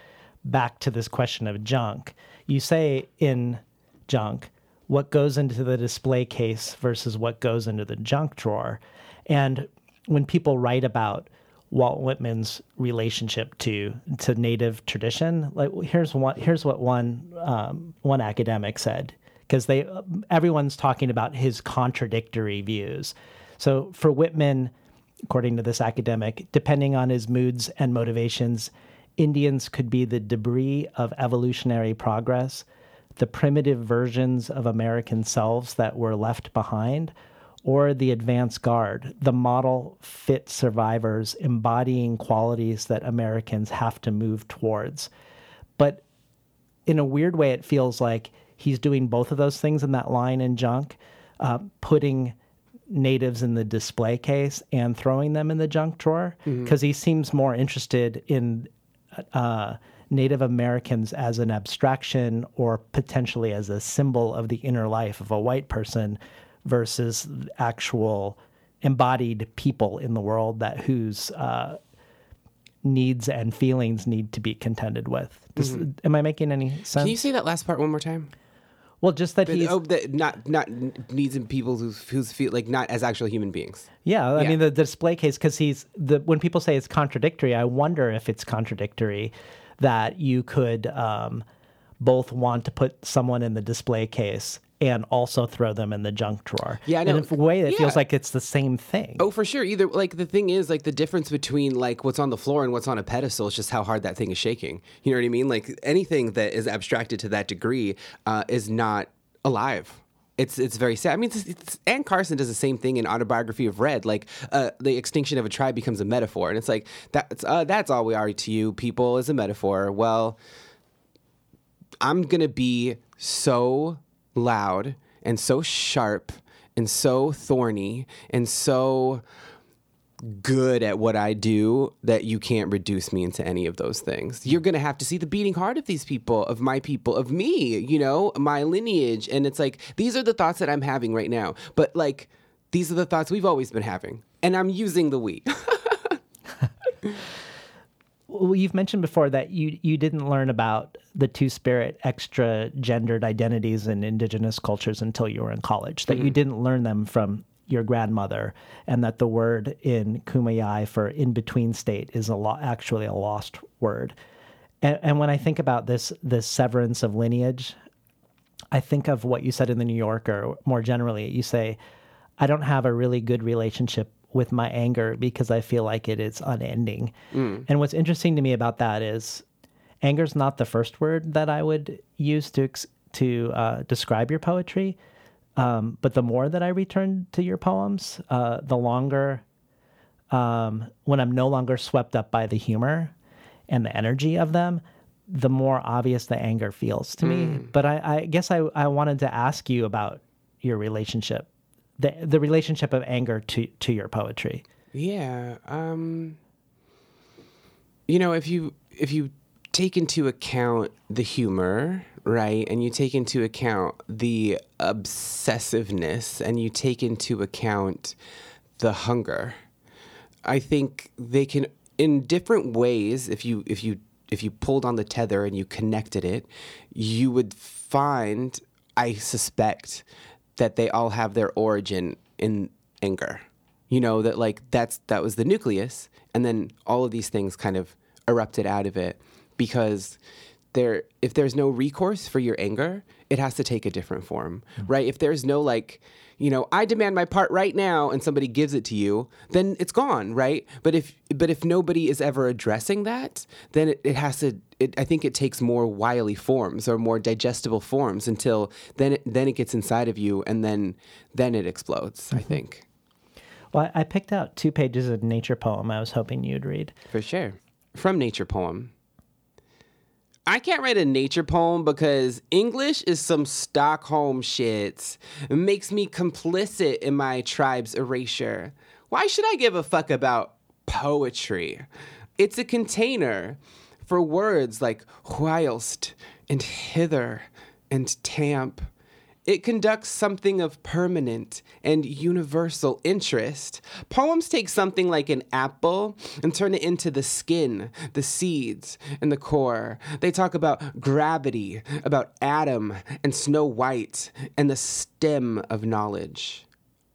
back to this question of junk. You say in junk, what goes into the display case versus what goes into the junk drawer. And when people write about Walt Whitman's relationship to to native tradition, like here's one here's what one um, one academic said because they everyone's talking about his contradictory views. So for Whitman, according to this academic, depending on his moods and motivations, Indians could be the debris of evolutionary progress, the primitive versions of American selves that were left behind, or the advance guard, the model fit survivors embodying qualities that Americans have to move towards. But in a weird way, it feels like he's doing both of those things in that line in junk, uh, putting natives in the display case and throwing them in the junk drawer because mm-hmm. he seems more interested in uh, Native Americans as an abstraction or potentially as a symbol of the inner life of a white person versus actual embodied people in the world that whose uh, needs and feelings need to be contended with. Does, mm-hmm. Am I making any sense? Can you say that last part one more time? Well, just that he's oh, that not not needs and people who who's feel like not as actual human beings. Yeah, I yeah. mean the, the display case because he's the when people say it's contradictory, I wonder if it's contradictory that you could um, both want to put someone in the display case and also throw them in the junk drawer. Yeah, I know. In a way, it yeah. feels like it's the same thing. Oh, for sure. Either like the thing is like the difference between like what's on the floor and what's on a pedestal is just how hard that thing is shaking. You know what I mean? Like anything that is abstracted to that degree uh, is not alive. It's it's very sad. I mean, it's, it's, Anne Carson does the same thing in Autobiography of Red. Like uh, the extinction of a tribe becomes a metaphor, and it's like that's uh, that's all we are to you people is a metaphor. Well, I'm gonna be so loud and so sharp and so thorny and so good at what I do that you can't reduce me into any of those things. You're going to have to see the beating heart of these people, of my people, of me, you know, my lineage. And it's like, these are the thoughts that I'm having right now. But like, these are the thoughts we've always been having. And I'm using the we. [LAUGHS] [LAUGHS] well, you've mentioned before that you you didn't learn about the two spirit extra gendered identities in indigenous cultures until you were in college. That mm-hmm. you didn't learn them from your grandmother, and that the word in Kumeyaay for in between state is a lo- actually a lost word. And, and when I think about this this severance of lineage, I think of what you said in the New Yorker. More generally, you say, "I don't have a really good relationship with my anger because I feel like it is unending. Mm. And what's interesting to me about that is anger is not the first word that I would use to to uh, describe your poetry. Um, but the more that I return to your poems, uh, the longer, um, when I'm no longer swept up by the humor and the energy of them, the more obvious the anger feels to mm. me. But I, I guess I, I wanted to ask you about your relationship the the relationship of anger to to your poetry. Yeah. Um you know, if you if you take into account the humor, right? And you take into account the obsessiveness and you take into account the hunger. I think they can in different ways if you if you if you pulled on the tether and you connected it, you would find I suspect that they all have their origin in anger. You know that like that's that was the nucleus, and then all of these things kind of erupted out of it because there if there's no recourse for your anger, it has to take a different form, mm-hmm. right? If there's no like you know, I demand my part right now and somebody gives it to you, then it's gone, right? But if but if nobody is ever addressing that, then it, it has to it, I think it takes more wily forms or more digestible forms until then it, then it gets inside of you and then then it explodes, mm-hmm. I think. Well, I picked out two pages of nature poem I was hoping you'd read. For sure. From nature poem. I can't write a nature poem because English is some Stockholm shit. It makes me complicit in my tribe's erasure. Why should I give a fuck about poetry? It's a container for words like whilst and hither and tamp. It conducts something of permanent and universal interest. Poems take something like an apple and turn it into the skin, the seeds, and the core. They talk about gravity, about Adam and Snow White, and the stem of knowledge.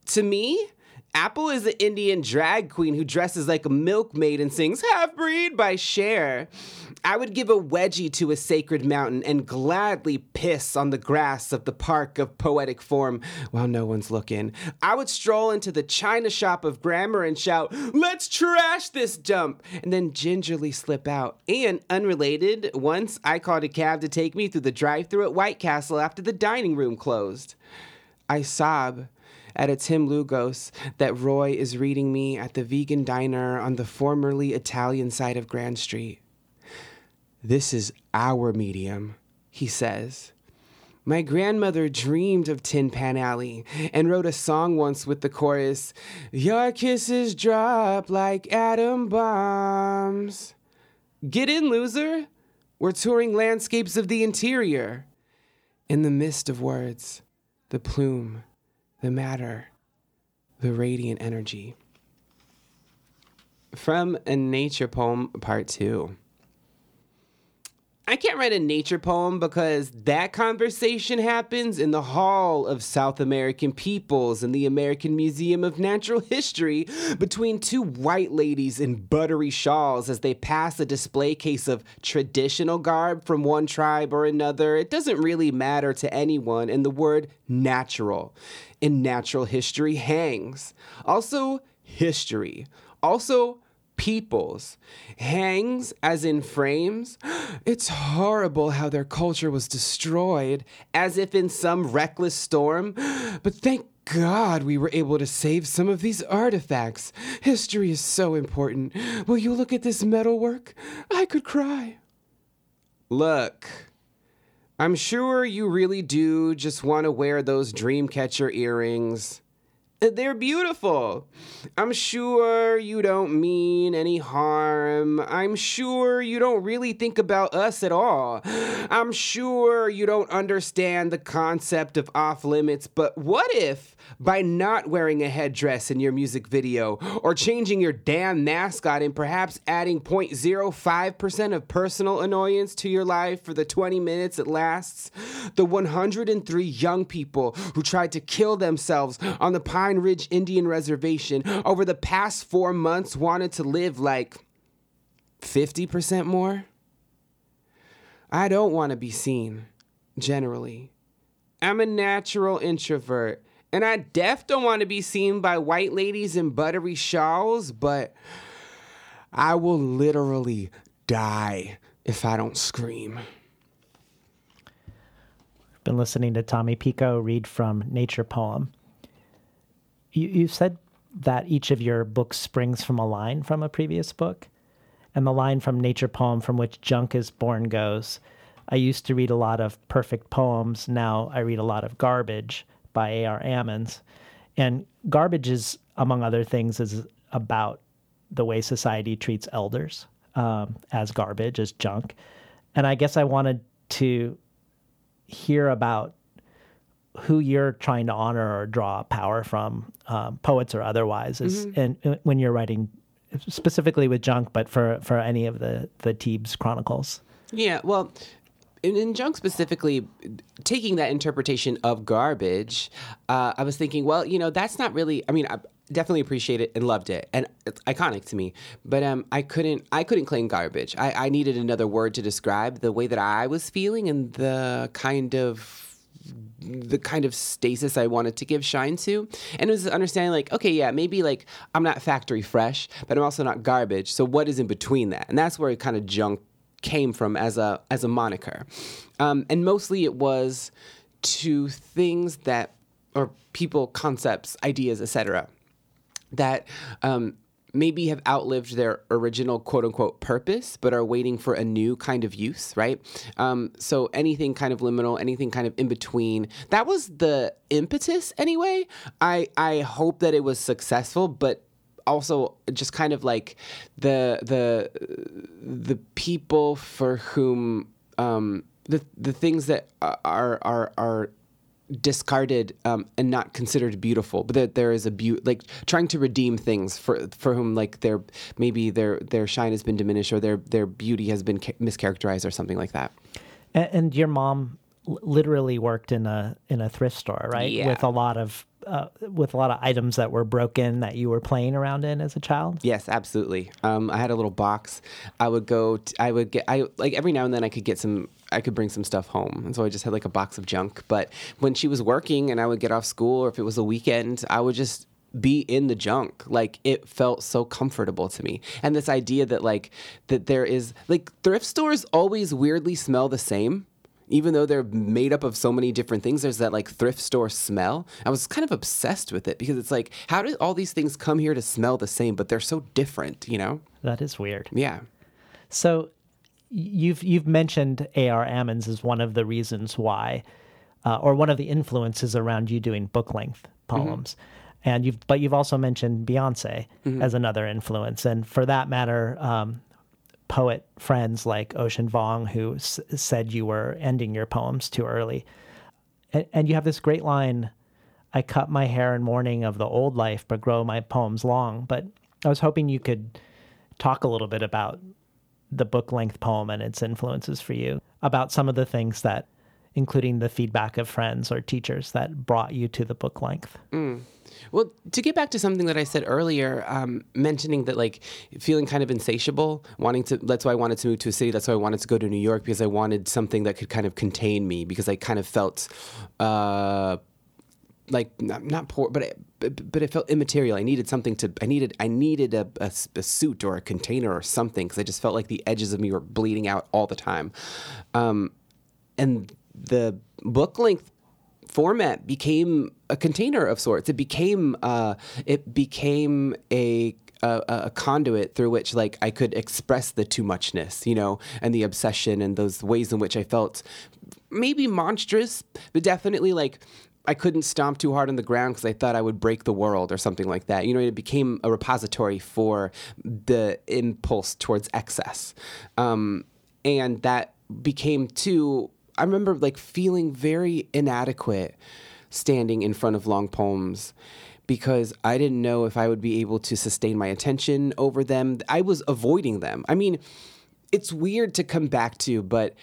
To me, Apple is an Indian drag queen who dresses like a milkmaid and sings Half Breed by Cher. I would give a wedgie to a sacred mountain and gladly piss on the grass of the park of poetic form while no one's looking. I would stroll into the china shop of grammar and shout, Let's trash this dump! And then gingerly slip out. And unrelated, once I called a cab to take me through the drive through at White Castle after the dining room closed. I sob at a Tim Dlugos that Roy is reading me at the vegan diner on the formerly Italian side of Grand Street. This is our medium, he says. My grandmother dreamed of Tin Pan Alley and wrote a song once with the chorus Your kisses drop like atom bombs. Get in, loser! We're touring landscapes of the interior. In the mist of words, the plume the matter, the radiant energy. From a nature poem, part two. I can't write a nature poem because that conversation happens in the Hall of South American Peoples in the American Museum of Natural History between two white ladies in buttery shawls as they pass a display case of traditional garb from one tribe or another. It doesn't really matter to anyone, and the word natural in natural history hangs. Also, history. Also, peoples. Hangs as in frames. [GASPS] It's horrible how their culture was destroyed, as if in some reckless storm. [GASPS] But thank God we were able to save some of these artifacts. History is so important. Will you look at this metalwork? I could cry. Look, I'm sure you really do just want to wear those Dreamcatcher earrings. They're beautiful. I'm sure you don't mean any harm. I'm sure you don't really think about us at all. I'm sure you don't understand the concept of off limits, but what if by not wearing a headdress in your music video or changing your damn mascot and perhaps adding 0.05% of personal annoyance to your life for the 20 minutes it lasts, the 103 young people who tried to kill themselves on the Pine Ridge Indian Reservation over the past four months wanted to live like 50% more? I don't want to be seen, generally. I'm a natural introvert, and I def don't want to be seen by white ladies in buttery shawls, but I will literally die if I don't scream. Been listening to Tommy Pico read from Nature Poem. You, you said that each of your books springs from a line from a previous book. And the line from Nature Poem from which Junk is born goes I used to read a lot of perfect poems. Now I read a lot of garbage by A.R. Ammons. And garbage is, among other things, is about the way society treats elders um, as garbage, as junk. And I guess I wanted to hear about who you're trying to honor or draw power from, um, poets or otherwise, is, Mhm. and uh, when you're writing specifically with junk, but for for any of the the Teebs chronicles. Yeah, well, in, in Junk specifically, taking that interpretation of garbage, uh, I was thinking, well, you know, that's not really. I mean, I definitely appreciate it and loved it, and it's iconic to me. But um, I couldn't, I couldn't claim garbage. I, I needed another word to describe the way that I was feeling and the kind of the kind of stasis I wanted to give shine to. And it was understanding like, okay, yeah, maybe like I'm not factory fresh, but I'm also not garbage. So what is in between that? And that's where it kind of junk came from as a as a moniker. Um, and mostly it was to things that or people, concepts, ideas, etc. that um, maybe have outlived their original quote unquote purpose, but are waiting for a new kind of use, right? Um, so anything kind of liminal, anything kind of in between. That was the impetus anyway. I I hope that it was successful, but also just kind of like the the the people for whom um, the the things that are are are discarded um, and not considered beautiful, but that there is a beauty, like trying to redeem things for for whom like their maybe their their shine has been diminished or their their beauty has been ca- mischaracterized or something like that. And, and your mom l- literally worked in a in a thrift store, right? Yeah. With a lot of uh, with a lot of items that were broken that you were playing around in as a child. Yes, absolutely. Um, I had a little box. I would go. T- I would get. I like every now and then I could get some. I could bring some stuff home, and so I just had like a box of junk. But when she was working, and I would get off school, or if it was a weekend, I would just be in the junk. Like it felt so comfortable to me. And this idea that like that there is like thrift stores always weirdly smell the same. Even though they're made up of so many different things there's that like thrift store smell. I was kind of obsessed with it because it's like how do all these things come here to smell the same but they're so different you know? That is weird. yeah. So you've you've mentioned A.R. Ammons as one of the reasons why, uh, or one of the influences around you doing book length poems, and you've but you've also mentioned Beyonce as another influence, and for that matter, um, poet friends like Ocean Vuong who s- said you were ending your poems too early, and, and you have this great line. I cut my hair in mourning of the old life, but grow my poems long. But I was hoping you could talk a little bit about the book length poem and its influences for you, about some of the things that, including the feedback of friends or teachers, that brought you to the book length. Well, to get back to something that I said earlier, um, mentioning that like feeling kind of insatiable, wanting to. That's why I wanted to move to a city. That's why I wanted to go to New York because I wanted something that could kind of contain me because I kind of felt. Uh, like not, not poor, but but, but it felt immaterial. I needed something to. I needed. I needed a, a, a suit or a container or something because I just felt like the edges of me were bleeding out all the time. Um, and the book length format became a container of sorts. It became uh, it became a a, a, conduit through which like I could express the too muchness, you know, and the obsession and those ways in which I felt maybe monstrous, but definitely like I couldn't stomp too hard on the ground because I thought I would break the world or something like that. You know, it became a repository for the impulse towards excess, um, and that became too. I remember like feeling very inadequate standing in front of long poems because I didn't know if I would be able to sustain my attention over them. I was avoiding them. I mean, it's weird to come back to, but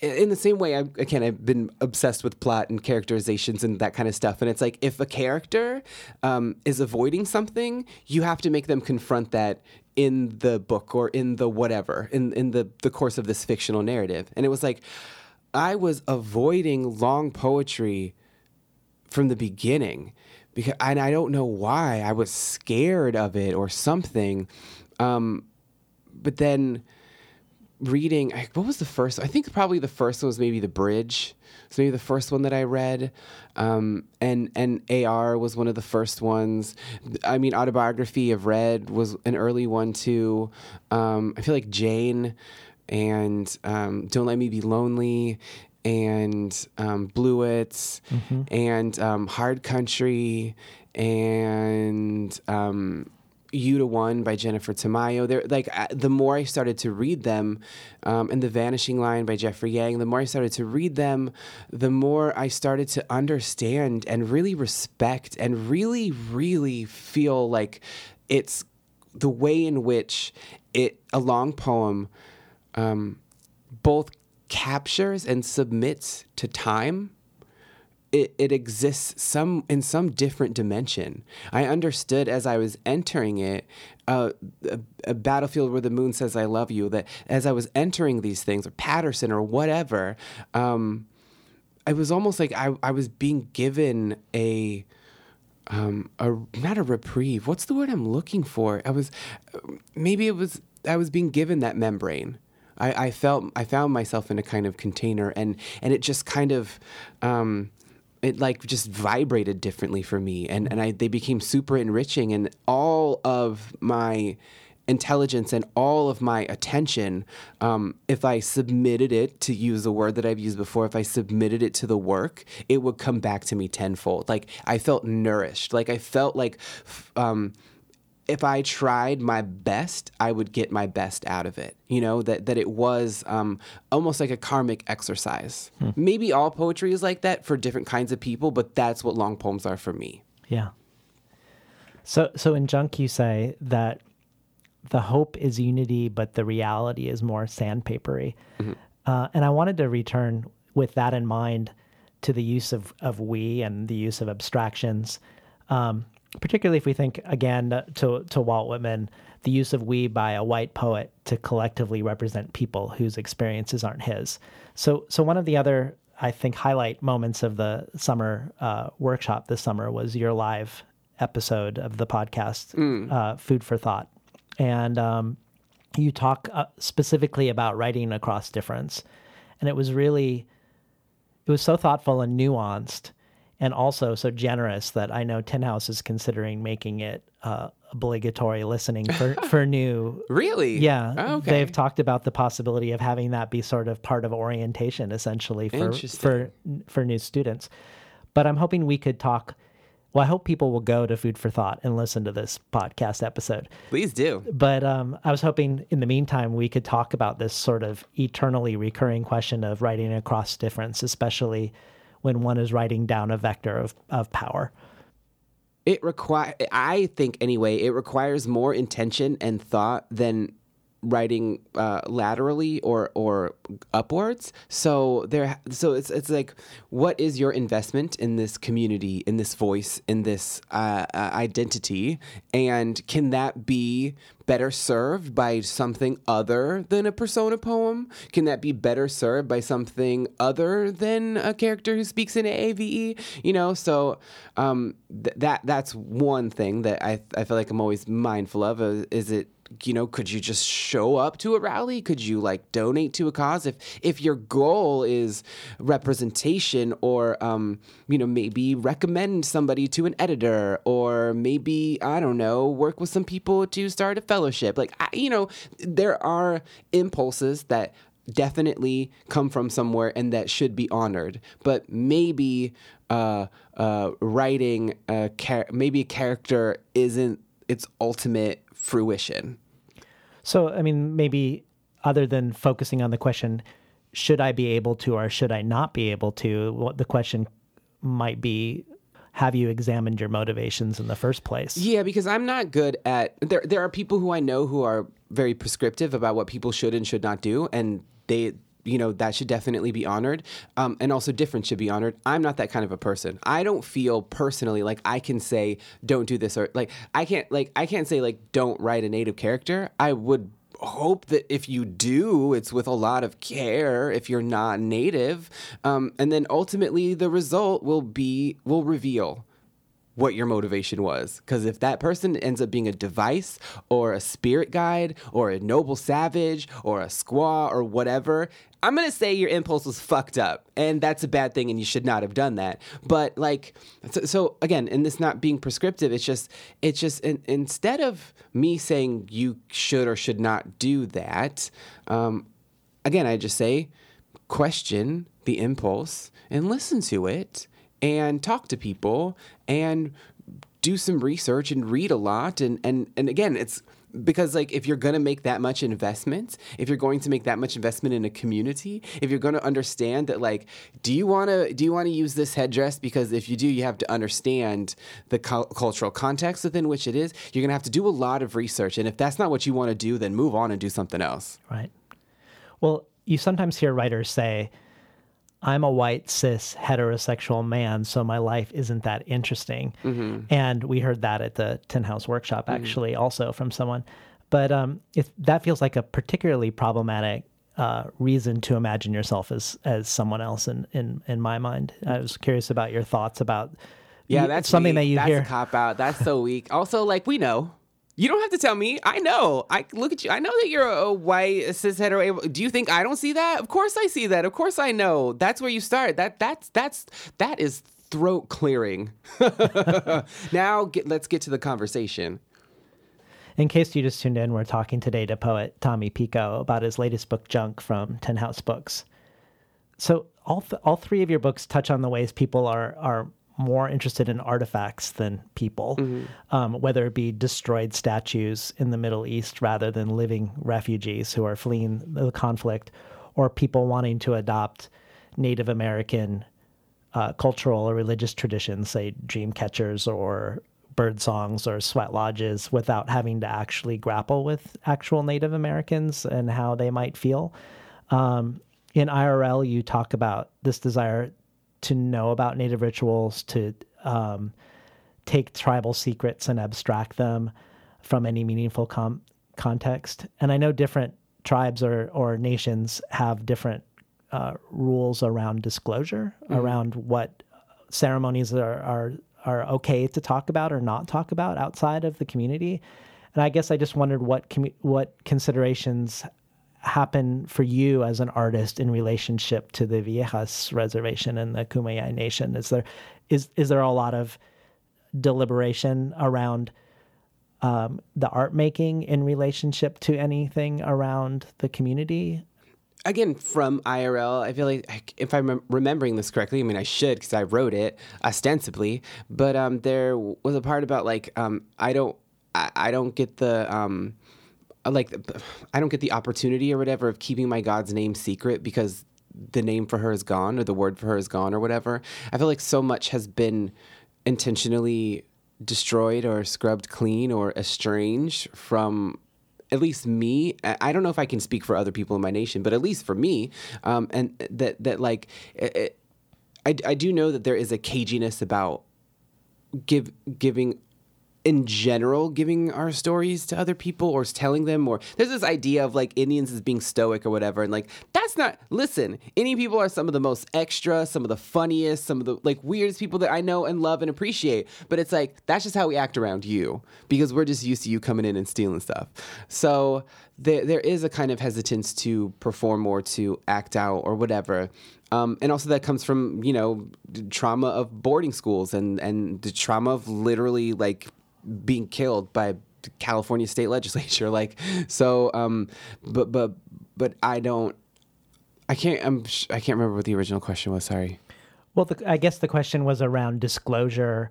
in the same way, I, again, I've been obsessed with plot and characterizations and that kind of stuff. And it's like if a character um, is avoiding something, you have to make them confront that in the book or in the whatever, in, in the, the course of this fictional narrative. And it was like, I was avoiding long poetry from the beginning because and I don't know why I was scared of it or something. Um, but then reading, what was the first? I think probably the first one was maybe the bridge. So maybe the first one that I read, um, and and AR was one of the first ones. I mean, autobiography of Red was an early one too. Um, I feel like Jane and um, Don't Let Me Be Lonely and um, Bluets mm-hmm. and um, Hard Country and um, You Da One by Jennifer Tamayo. They're like uh, the more I started to read them, um, and The Vanishing Line by Jeffrey Yang. The more I started to read them, the more I started to understand and really respect and really, really feel like it's the way in which it a long poem um, both captures and submits to time it, it exists some in some different dimension. I understood as I was entering it, uh, a, a, battlefield where the moon says "I love you." That as I was entering these things, or Paterson, or whatever, um, it was almost like I, I was being given a, um, a not a reprieve. What's the word I'm looking for? I was maybe it was I was being given that membrane I, I felt I found myself in a kind of container, and and it just kind of. Um, it like just vibrated differently for me and, and I, they became super enriching and all of my intelligence and all of my attention um, if i submitted it to use a word that i've used before if i submitted it to the work it would come back to me tenfold. Like i felt nourished. Like i felt like um, if I tried my best, I would get my best out of it. You know that that it was um, almost like a karmic exercise. Hmm. Maybe all poetry is like that for different kinds of people, but that's what long poems are for me. Yeah. So so in Junk you say that the hope is unity, but the reality is more sandpapery. Mm-hmm. Uh, and I wanted to return with that in mind to the use of of we and the use of abstractions. Um, particularly if we think again to to Walt Whitman, the use of we by a white poet to collectively represent people whose experiences aren't his. So so one of the other I think highlight moments of the summer uh, workshop this summer was your live episode of the podcast, mm. uh, Food for Thought, and um, you talk uh, specifically about writing across difference, and it was really it was so thoughtful and nuanced and also so generous that I know Tin House is considering making it uh, obligatory listening for, [LAUGHS] for new. really? Yeah. Oh, okay. They've talked about the possibility of having that be sort of part of orientation, essentially for for for new students. But I'm hoping we could talk. Well, I hope people will go to Food for Thought and listen to this podcast episode. Please do. But um, I was hoping in the meantime we could talk about this sort of eternally recurring question of writing across difference, especially when one is writing down a vector of, of power? It require I think anyway, it requires more intention and thought than writing uh, laterally or or upwards. So there, so it's it's like, what is your investment in this community, in this voice, in this uh, uh, identity, and can that be better served by something other than a persona poem? Can that be better served by something other than a character who speaks in AAVE? You know, so um, th- that that's one thing that I I feel like I'm always mindful of. Uh, is it you know could you just show up to a rally? Could you like donate to a cause? If if your goal is representation or um you know maybe recommend somebody to an editor or maybe i don't know work with some people to start a fellowship. Like I, you know there are impulses that definitely come from somewhere and that should be honored. But maybe uh uh writing a char- maybe a character isn't its ultimate fruition. So, I mean, maybe other than focusing on the question, should I be able to or should I not be able to, what the question might be, have you examined your motivations in the first place? Yeah, because I'm not good at there there are people who I know who are very prescriptive about what people should and should not do and they you know that should definitely be honored. Um, and also different should be honored. I'm not that kind of a person. I don't feel personally like i can say don't do this or like i can't like i can't say like don't write a native character. I would hope that if you do it's with a lot of care if you're not native. Um, and then ultimately the result will be will reveal what your motivation was. Because if that person ends up being a device or a spirit guide or a noble savage or a squaw or whatever, I'm going to say your impulse was fucked up. And that's a bad thing and you should not have done that. But like, so, so again, and this not being prescriptive, it's just, it's just, in, instead of me saying you should or should not do that, um, again, I just say, question the impulse and listen to it and talk to people and do some research and read a lot. And and and again it's because like if you're going to make that much investment if you're going to make that much investment in a community if you're going to understand that like do you want to do you want to use this headdress? Because if you do you have to understand the cu- cultural context within which it is. You're going to have to do a lot of research. And if that's not what you want to do then move on and do something else. Right. Well you sometimes hear writers say I'm a white cis heterosexual man, so my life isn't that interesting. Mm-hmm. And we heard that at the Tin House workshop, mm-hmm. actually, mm-hmm. also from someone. But um, if that feels like a particularly problematic uh, reason to imagine yourself as as someone else. In in in my mind, I was curious about your thoughts about. Yeah, that's something weak. that you that's hear. That's cop out. That's so weak. Also, like we know you don't have to tell me. I know. I look at you. I know that you're a white cis hetero. Do you think I don't see that? Of course I see that. Of course I know. That's where you start. That that's that's that is throat clearing. [LAUGHS] now get, let's get to the conversation. In case you just tuned in, we're talking today to poet Tommy Pico about his latest book, Junk, from Tin House Books. So all th- all three of your books touch on the ways people are are more interested in artifacts than people, mm-hmm. um, whether it be destroyed statues in the Middle East rather than living refugees who are fleeing the conflict, or people wanting to adopt Native American uh, cultural or religious traditions, say dream catchers or bird songs or sweat lodges, without having to actually grapple with actual Native Americans and how they might feel. Um, in IRL, you talk about this desire to know about native rituals, to um, take tribal secrets and abstract them from any meaningful com- context. And I know different tribes or, or nations have different uh, rules around disclosure, mm-hmm. around what ceremonies are, are are okay to talk about or not talk about outside of the community. And I guess I just wondered what commu- what considerations happen for you as an artist in relationship to the Viejas reservation and the Kumeyaay Nation? Is there is is there a lot of deliberation around um, the art making in relationship to anything around the community? Again, from IRL, I feel like if I'm remembering this correctly, I mean, I should because I wrote it ostensibly, but um, there was a part about like um, I don't I, I don't get the um, like I don't get the opportunity or whatever of keeping my God's name secret because the name for her is gone or the word for her is gone or whatever. I feel like so much has been intentionally destroyed or scrubbed clean or estranged from at least me, I don't know if I can speak for other people in my nation, but at least for me, um, and that that like, it- I I do know that there is a caginess about give giving in general giving our stories to other people or telling them or there's this idea of like Indians as being stoic or whatever and like that's not listen Indian people are some of the most extra some of the funniest some of the like weirdest people that I know and love and appreciate but it's like that's just how we act around you because we're just used to you coming in and stealing stuff. So there there is a kind of hesitance to perform or to act out or whatever um, and also that comes from you know trauma of boarding schools and and the trauma of literally like being killed by California state [LAUGHS] legislature like so um but but but I don't I can't I'm I can't remember what the original question was sorry Well, the, I guess the question was around disclosure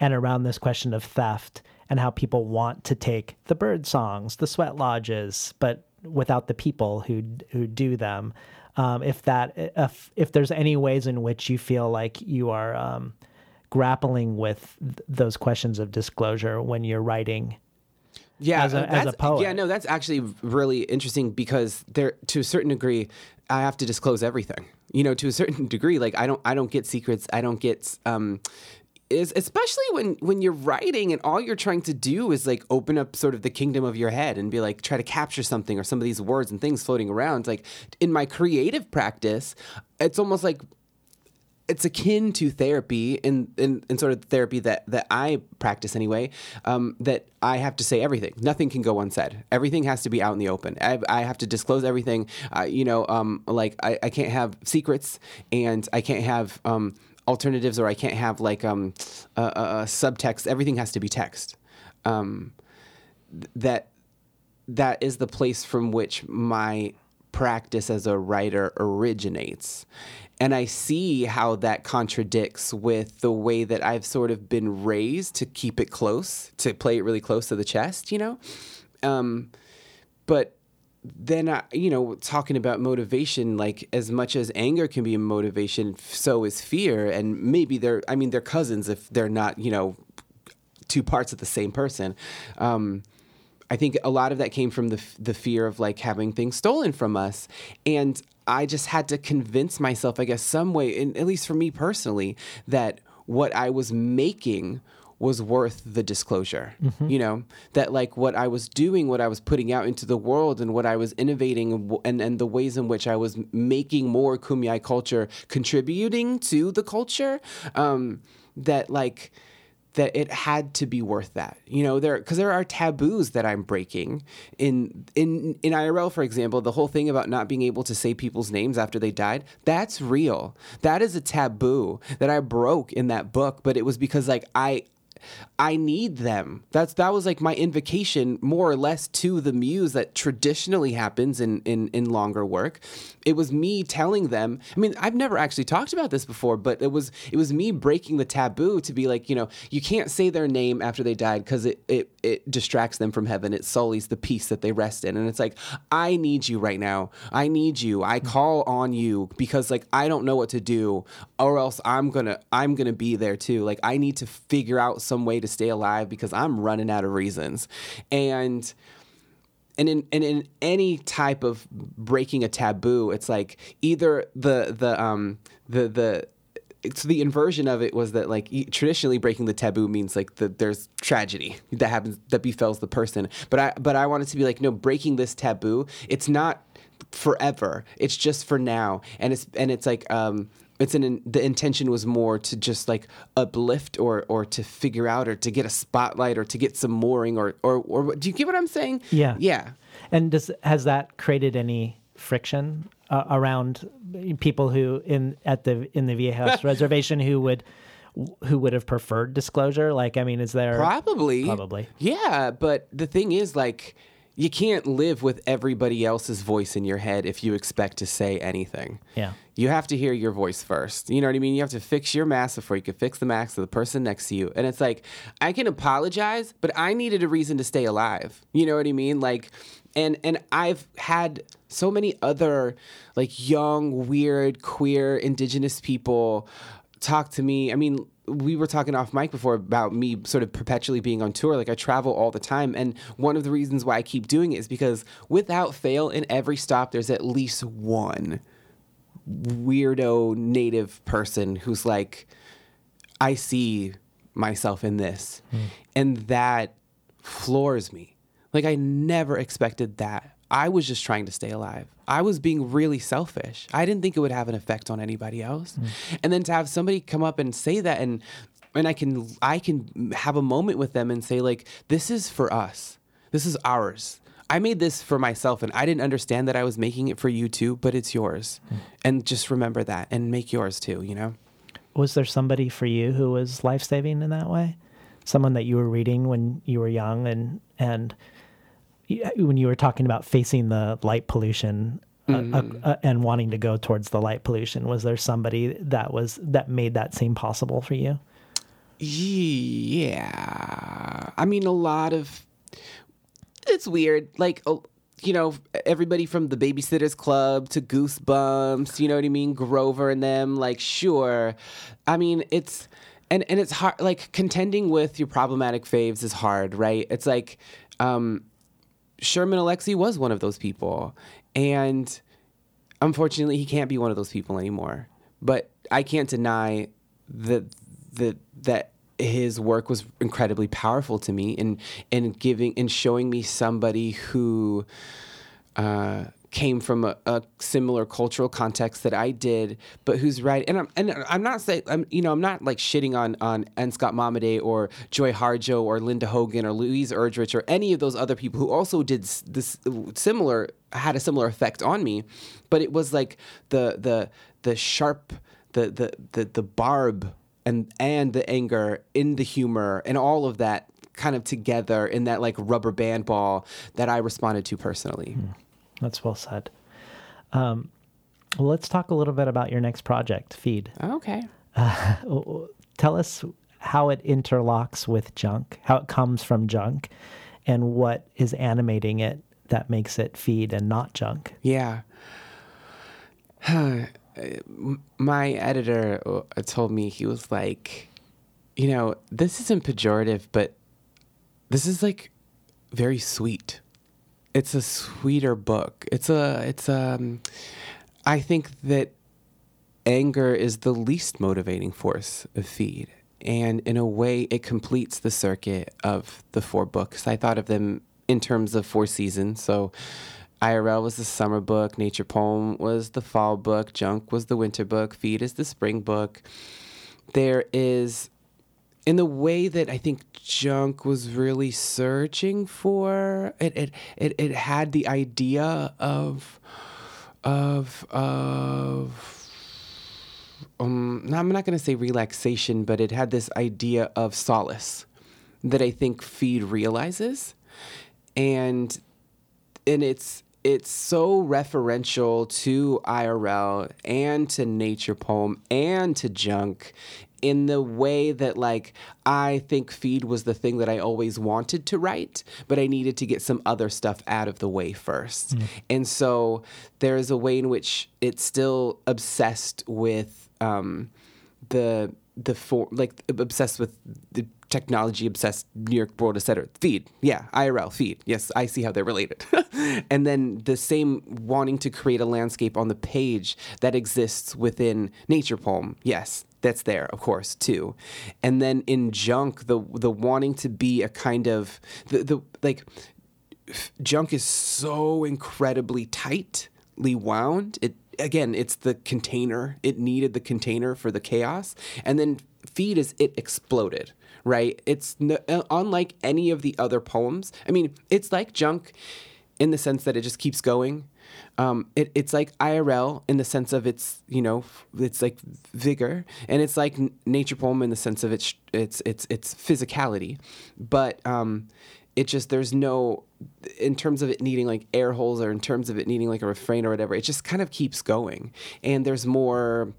and around this question of theft and how people want to take the bird songs, the sweat lodges, but without the people who who do them. Um, if that if if there's any ways in which you feel like you are um, grappling with th- those questions of disclosure when you're writing yeah, as a- uh, as a that's- poet. Yeah, no, that's actually really interesting because there, to a certain degree, I have to disclose everything. You know, to a certain [LAUGHS] degree, like I don't, I don't get secrets. I don't get, um, is especially when when you're writing and all you're trying to do is like open up sort of the kingdom of your head and be like try to capture something or some of these words and things floating around. Like in my creative practice, it's almost like it's akin to therapy in, in, in sort of therapy that, that I practice anyway, um, that I have to say everything. Nothing can go unsaid. Everything has to be out in the open. I, I have to disclose everything. Uh, you know, um, like I, I can't have secrets and I can't have um, alternatives or I can't have like um, uh, subtext. Everything has to be text. Um, th- that that is the place from which my practice as a writer originates. And I see how that contradicts with the way that I've sort of been raised to keep it close, to play it really close to the chest, you know? Um, but then, I, you know, talking about motivation, like as much as anger can be a motivation, so is fear. And maybe they're, I mean, they're cousins if they're not, you know, two parts of the same person. Um, I think a lot of that came from the the fear of like having things stolen from us, and I just had to convince myself, I guess, some way, and at least for me personally, that what I was making was worth the disclosure. You know that like what I was doing, what I was putting out into the world, and what I was innovating, and and, and the ways in which I was making more Kumeyaay culture, contributing to the culture. Um, that like that it had to be worth that. You know, there because there are taboos that I'm breaking in in in IRL, for example. The whole thing about not being able to say people's names after they died, that's real. That is a taboo that I broke in that book, but it was because like I I need them. That's that was like my invocation more or less to the muse that traditionally happens in in in longer work. It was me telling them. I mean, I've never actually talked about this before, but it was it was me breaking the taboo to be like, you know, you can't say their name after they died because it it it distracts them from heaven. It sullies the peace that they rest in. And it's like, I need you right now. I need you. I mm-hmm. call on you because like I don't know what to do or else I'm going to I'm going to be there too. Like I need to figure out some way to stay alive because I'm running out of reasons. And and in and in any type of breaking a taboo, it's like either the the um the the it's the inversion of it was that like traditionally breaking the taboo means like that there's tragedy that happens that befalls the person. But i but i wanted to be like no breaking this taboo it's not forever. It's just for now. And it's and it's like um it's an the intention was more to just like uplift or or to figure out or to get a spotlight or to get some mooring or or or do you get what i'm saying Yeah. yeah And does has that created any friction uh, around people who in at the in the Viejas [LAUGHS] reservation who would who would have preferred disclosure? Like, I mean, is there Probably. Probably. Yeah, but the thing is, like, you can't live with everybody else's voice in your head if you expect to say anything. Yeah. You have to hear your voice first. You know what I mean? You have to fix your mask before you can fix the mask of the person next to you. And it's like, I can apologize, but I needed a reason to stay alive. You know what I mean? Like, and and I've had so many other like young, weird, queer, indigenous people talk to me. I mean, we were talking off mic before about me sort of perpetually being on tour. Like I travel all the time. And one of the reasons why I keep doing it is because without fail, in every stop, there's at least one weirdo native person who's like, I see myself in this. Hmm. And that floors me. Like I never expected that. I was just trying to stay alive. I was being really selfish. I didn't think it would have an effect on anybody else. Mm. And then to have somebody come up and say that and and I can I can have a moment with them and say like this is for us. This is ours. I made this for myself and I didn't understand that I was making it for you too, but it's yours. Mm. And just remember that and make yours too, you know? Was there somebody for you who was life saving in that way? Someone that you were reading when you were young and and when you were talking about facing the light pollution uh, uh, uh, and wanting to go towards the light pollution, was there somebody that was that made that seem possible for you? Yeah. I mean, a lot of. It's weird. Like, oh, you know, everybody from the Babysitters Club to Goosebumps, you know what I mean? Grover and them, like, sure. I mean, it's. And, and it's hard, like, contending with your problematic faves is hard, right? It's like, um, Sherman Alexie was one of those people. And unfortunately, he can't be one of those people anymore. But I can't deny that that that his work was incredibly powerful to me in in giving in showing me somebody who uh, came from a, a similar cultural context that I did, but who's right. And I'm and I'm not saying I'm you know I'm not like shitting on on N. Scott Momaday or Joy Harjo or Linda Hogan or Louise Erdrich or any of those other people who also did this similar had a similar effect on me, but it was like the the the sharp the the the, the barb and and the anger in the humor and all of that kind of together in that like rubber band ball that I responded to personally. Hmm. That's well said. Um, well, let's talk a little bit about your next project, Feed. Okay. [LAUGHS] Tell us how it interlocks with junk, how it comes from junk, and what is animating it that makes it feed and not junk. Yeah. [SIGHS] My editor uh, told me he was like, you know, this isn't pejorative, but this is like very sweet. It's a sweeter book. It's a it's um I think that anger is the least motivating force of feed. And in a way it completes the circuit of the four books. I thought of them in terms of four seasons. So IRL was the summer book, Nature Poem was the fall book, Junk was the winter book, Feed is the spring book. There is in the way that I think Junk was really searching for it it it, it had the idea of of of um I'm not going to say relaxation but it had this idea of solace that I think Feed realizes. And and it's it's so referential to IRL and to Nature Poem and to Junk in the way that like I think Feed was the thing that I always wanted to write, but I needed to get some other stuff out of the way first. And so there is a way in which it's still obsessed with um, the the for like obsessed with the technology obsessed New York world, etc. Feed, yeah, IRL feed. Yes, I see how they're related. [LAUGHS] and then the same wanting to create a landscape on the page that exists within Nature Poem. Yes, that's there, of course, too. And then in Junk, the the wanting to be a kind of the the like junk is so incredibly tightly wound. It again, it's the container. It needed the container for the chaos, and then feed is it exploded. Right? It's no, uh, unlike any of the other poems. I mean, it's like junk in the sense that it just keeps going. Um, it, it's like IRL in the sense of its, you know, it's like vigor, and it's like nature poem in the sense of its its its its physicality, but um, it just there's no in terms of it needing like air holes or in terms of it needing like a refrain or whatever. It just kind of keeps going, and there's more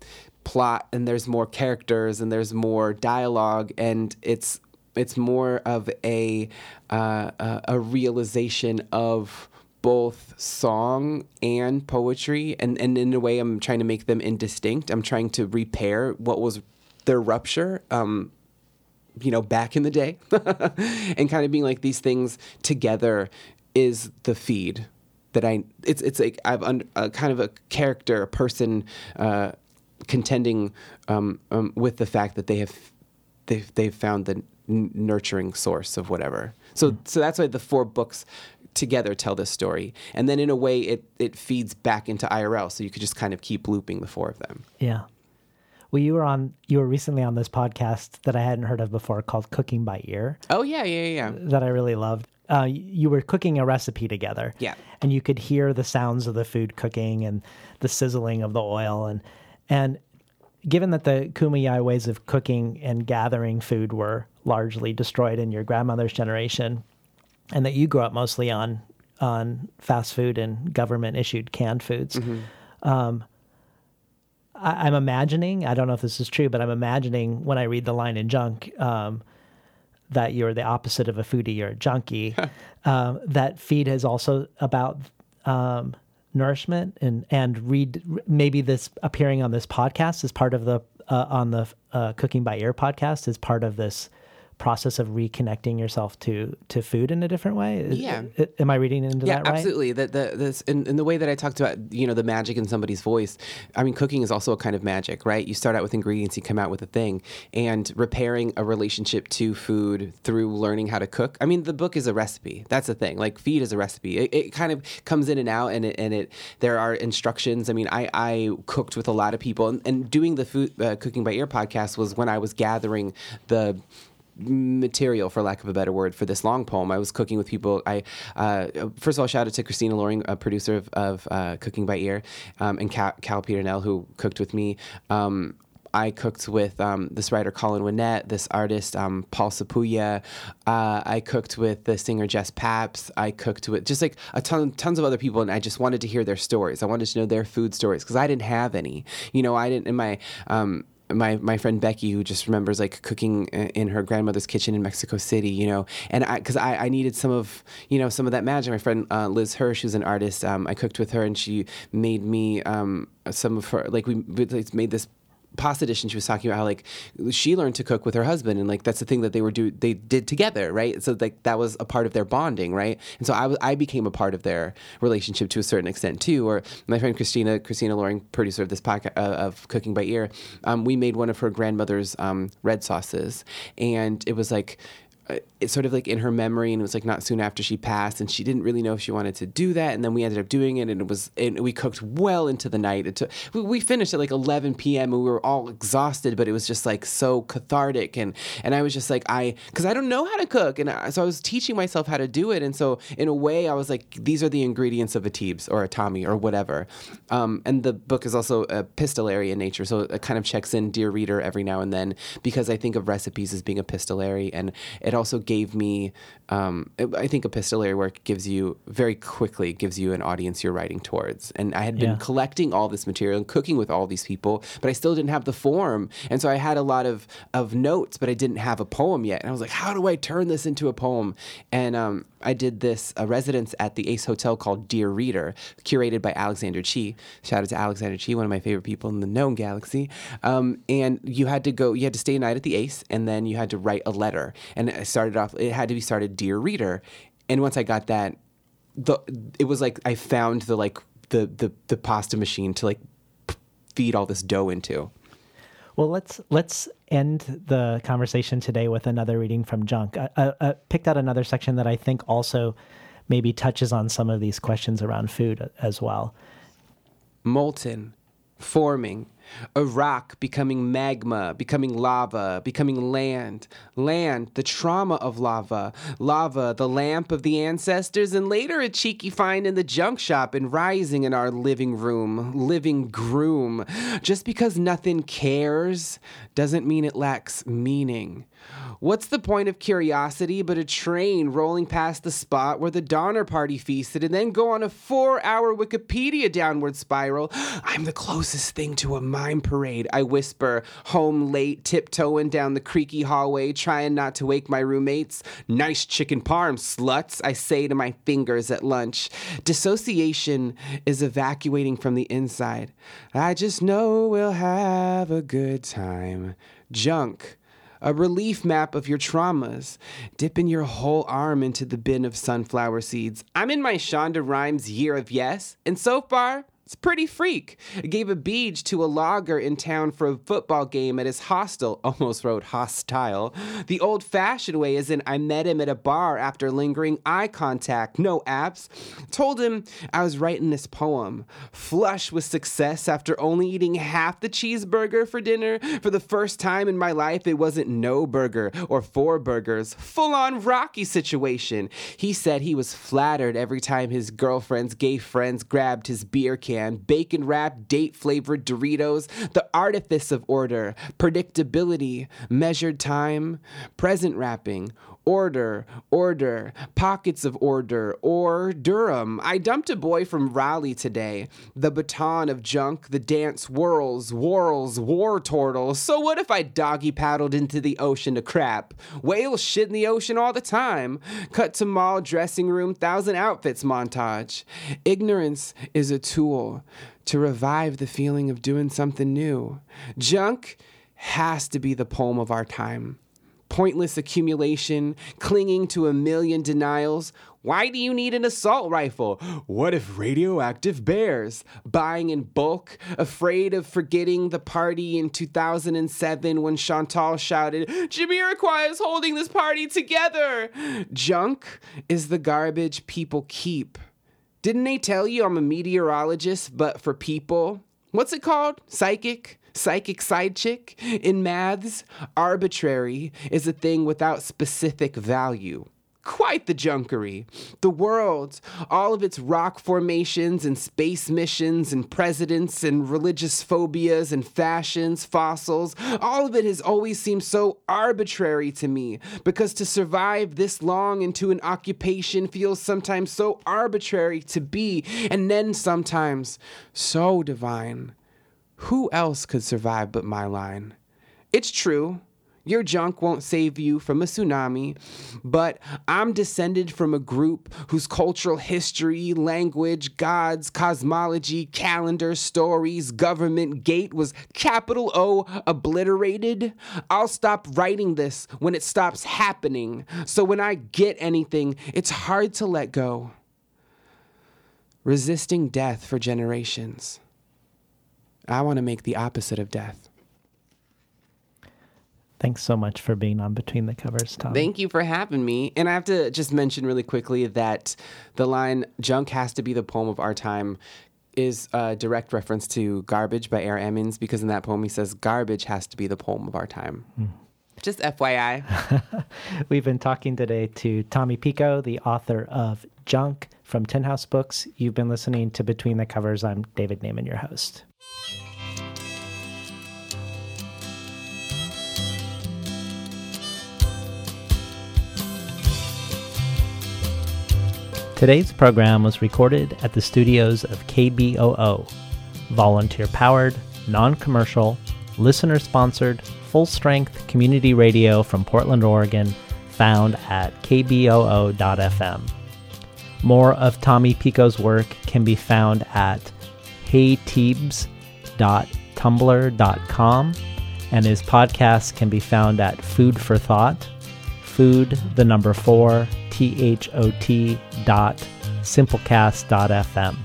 plot and there's more characters and there's more dialogue and it's it's more of a uh, a, realization of both song and poetry and, and in a way i'm trying to make them indistinct i'm trying to repair what was their rupture. Um, you know, back in the day, [LAUGHS] and kind of being like these things together is the feed that I. It's it's like I've a kind of a character, a person uh, contending um, um, with the fact that they have they've they've found the n- nurturing source of whatever. So so that's why the four books together tell this story, and then in a way it it feeds back into IRL, so you could just kind of keep looping the four of them. Yeah. Well, you were on. You were recently on this podcast that I hadn't heard of before, called Cooking by Ear. Oh yeah, yeah, yeah. That I really loved. Uh, you were cooking a recipe together. Yeah. And you could hear the sounds of the food cooking and the sizzling of the oil and and given that the Kumeyaay ways of cooking and gathering food were largely destroyed in your grandmother's generation, and that you grew up mostly on on fast food and government issued canned foods. Um, I, I'm imagining, I don't know if this is true, but I'm imagining when I read the line in Junk um, that you're the opposite of a foodie, you're a junkie. um, [LAUGHS] that feed is also about um, nourishment and and read maybe this appearing on this podcast is part of the uh, on the uh, Cooking by Ear podcast is part of this process of reconnecting yourself to to food in a different way. Is- Yeah. am I reading into yeah, that right? absolutely. That the this in, in the way that I talked about, you know, the magic in somebody's voice. I mean, cooking is also a kind of magic, right? You start out with ingredients, you come out with a thing, and repairing a relationship to food through learning how to cook. I mean, the book is a recipe. That's the thing. Like feed is a recipe. It, it kind of comes in and out, and it and it there are instructions. I mean, I I cooked with a lot of people, and, and doing the food uh, cooking by ear podcast was when I was gathering the material for lack of a better word for this long poem i was cooking with people i uh, first of all shout out to christina loring a producer of, of uh, cooking by ear um, and cal, cal peternell who cooked with me um, I cooked with um, this writer Colin Winnett, this artist um, Paul Sapuya. Uh, I cooked with the singer Jess Paps. I cooked with just like a ton, tons of other people, and I just wanted to hear their stories. I wanted to know their food stories because I didn't have any. You know, I didn't in my um, my my friend Becky, who just remembers like cooking in her grandmother's kitchen in Mexico City, you know, and I because I, I needed some of you know some of that magic. My friend uh, Liz Hirsch, who's an artist, um, I cooked with her, and she made me um, some of her like we made this pasta dish and she was talking about how like she learned to cook with her husband and like that's the thing that they were do they did together right? So like that was a part of their bonding right? And so I was I became a part of their relationship to a certain extent too or my friend Christina Christina Loring producer of this podcast uh, of cooking by ear um, we made one of her grandmother's um, red sauces and it was like it's sort of like in her memory and it was like not soon after she passed and she didn't really know if she wanted to do that and then we ended up doing it and it was and we cooked well into the night. It took, we, finished at like 11 p.m and we were all exhausted but it was just like so cathartic and and i was just like i because i don't know how to cook and I, so i was teaching myself how to do it and so in a way i was like these are the ingredients of a Teebs or a tommy or whatever. Um, and the book is also epistolary in nature so it kind of checks in dear reader every now and then because i think of recipes as being epistolary and it also gave me um, i think epistolary work gives you very quickly gives you an audience you're writing towards. And i had been Yeah. collecting all this material and cooking with all these people but i still didn't have the form. And so i had a lot of of notes but i didn't have a poem yet. And i was like how do i turn this into a poem? And um, i did this a residence at the ace hotel called dear reader curated by alexander chee. Shout out to alexander chee one of my favorite people in the known galaxy. Um, and you had to go you had to stay a night at the ace and then you had to write a letter. And i started off it had to be started dear reader and once i got that the it was like I found the like the the the pasta machine to like feed all this dough into. Well, let's let's end the conversation today with another reading from Junk. Uh, uh, uh, I, I, I picked out another section that I think also maybe touches on some of these questions around food as well. Molten, forming, a rock becoming magma, becoming lava, becoming land, land, the trauma of lava, lava, the lamp of the ancestors, and later a cheeky find in the junk shop and rising in our living room, living groom. Just because nothing cares doesn't mean it lacks meaning. What's the point of curiosity but a train rolling past the spot where the Donner Party feasted and then go on a four hour Wikipedia downward spiral? I'm the closest thing to a mime parade, I whisper, home late, tiptoeing down the creaky hallway, trying not to wake my roommates. Nice chicken parm, sluts, I say to my fingers at lunch. Dissociation is evacuating from the inside. I just know we'll have a good time junk. A relief map of your traumas. Dipping your whole arm into the bin of sunflower seeds. I'm in my Shonda Rhimes year of yes, and so far, it's pretty freak. Gave a beach to a logger in town for a football game at his hostel. [LAUGHS] Almost wrote hostile. The old fashioned way is in I met him at a bar after lingering eye contact, no apps. Told him I was writing this poem. Flush with success after only eating half the cheeseburger for dinner. For the first time in my life, it wasn't no burger or four burgers. Full on Rocky situation. He said he was flattered every time his girlfriend's gay friends grabbed his beer can bacon wrapped, date flavored Doritos, the artifice of order, predictability, measured time, present wrapping, order, order, pockets of order, or Durham. I dumped a boy from Raleigh today. The baton of junk, the dance whirls, whirls, war turtles. So what if I doggy paddled into the ocean to crap? Whales shit in the ocean all the time. Cut to mall dressing room, thousand outfits montage. Ignorance is a tool to revive the feeling of doing something new. Junk has to be the poem of our time pointless accumulation, clinging to a million denials. Why do you need an assault rifle? What if radioactive bears? Buying in bulk, afraid of forgetting the party in 2007 when Chantal shouted, Jamiroquai is holding this party together! Junk is the garbage people keep. Didn't they tell you I'm a meteorologist, but for people? What's it called? Psychic? Psychic side chick? In maths, arbitrary is a thing without specific value. Quite the junkery. The world, all of its rock formations and space missions and presidents and religious phobias and fashions, fossils, all of it has always seemed so arbitrary to me because to survive this long into an occupation feels sometimes so arbitrary to be and then sometimes so divine. Who else could survive but my line? It's true. Your junk won't save you from a tsunami, but I'm descended from a group whose cultural history, language, gods, cosmology, calendar, stories, government, gate was capital O obliterated. I'll stop writing this when it stops happening. So when I get anything, it's hard to let go. Resisting death for generations. I want to make the opposite of death. Thanks so much for being on Between the Covers, Tom. Thank you for having me. And I have to just mention really quickly that the line "Junk has to be the poem of our time" is a direct reference to "Garbage" by A.R. Ammons because in that poem he says "Garbage has to be the poem of our time." Hmm. Just FYI. [LAUGHS] We've been talking today to Tommy Pico, the author of Junk from Tin House Books. You've been listening to Between the Covers. I'm David Naimon, your host. Today's program was recorded at the studios of KBOO, volunteer powered, non commercial, listener sponsored, full strength community radio from Portland, Oregon, found at kboo.fm. More of Tommy Pico's work can be found at heyteebs.tumblr.com, and his podcast can be found at Food for Thought, food, the number four, T H O T dot simplecast.fm.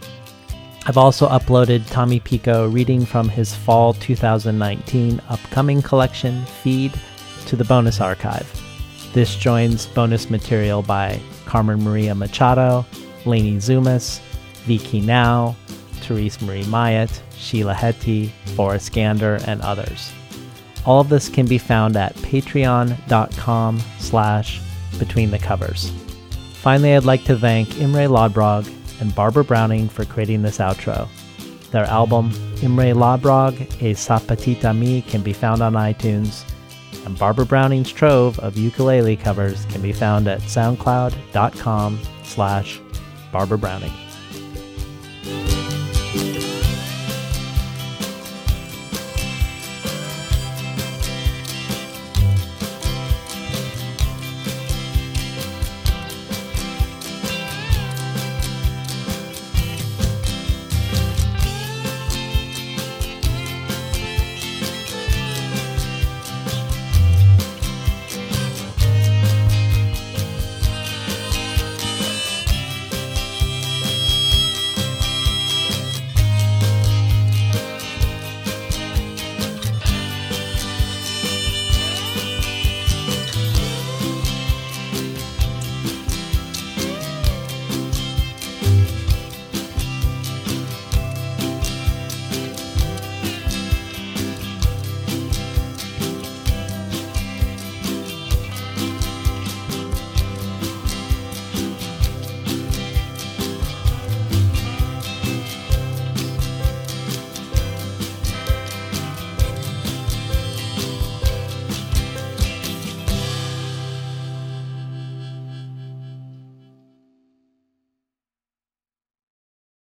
I've also uploaded Tommy Pico reading from his fall 2019 upcoming collection, Feed, to the bonus archive. This joins bonus material by Carmen Maria Machado, Leni Zumas, Vi Khi Nao, Therese Marie Mailhot, Sheila Heti, Forrest Gander, and others. All of this can be found at patreon.com slash between the covers. Finally, I'd like to thank Imre Lodbrog and Barbara Browning for creating this outro. Their album, Imre Lodbrog, A Sapatita Mi, can be found on iTunes, and Barbara Browning's trove of ukulele covers can be found at soundcloud.com slash Barbara Browning.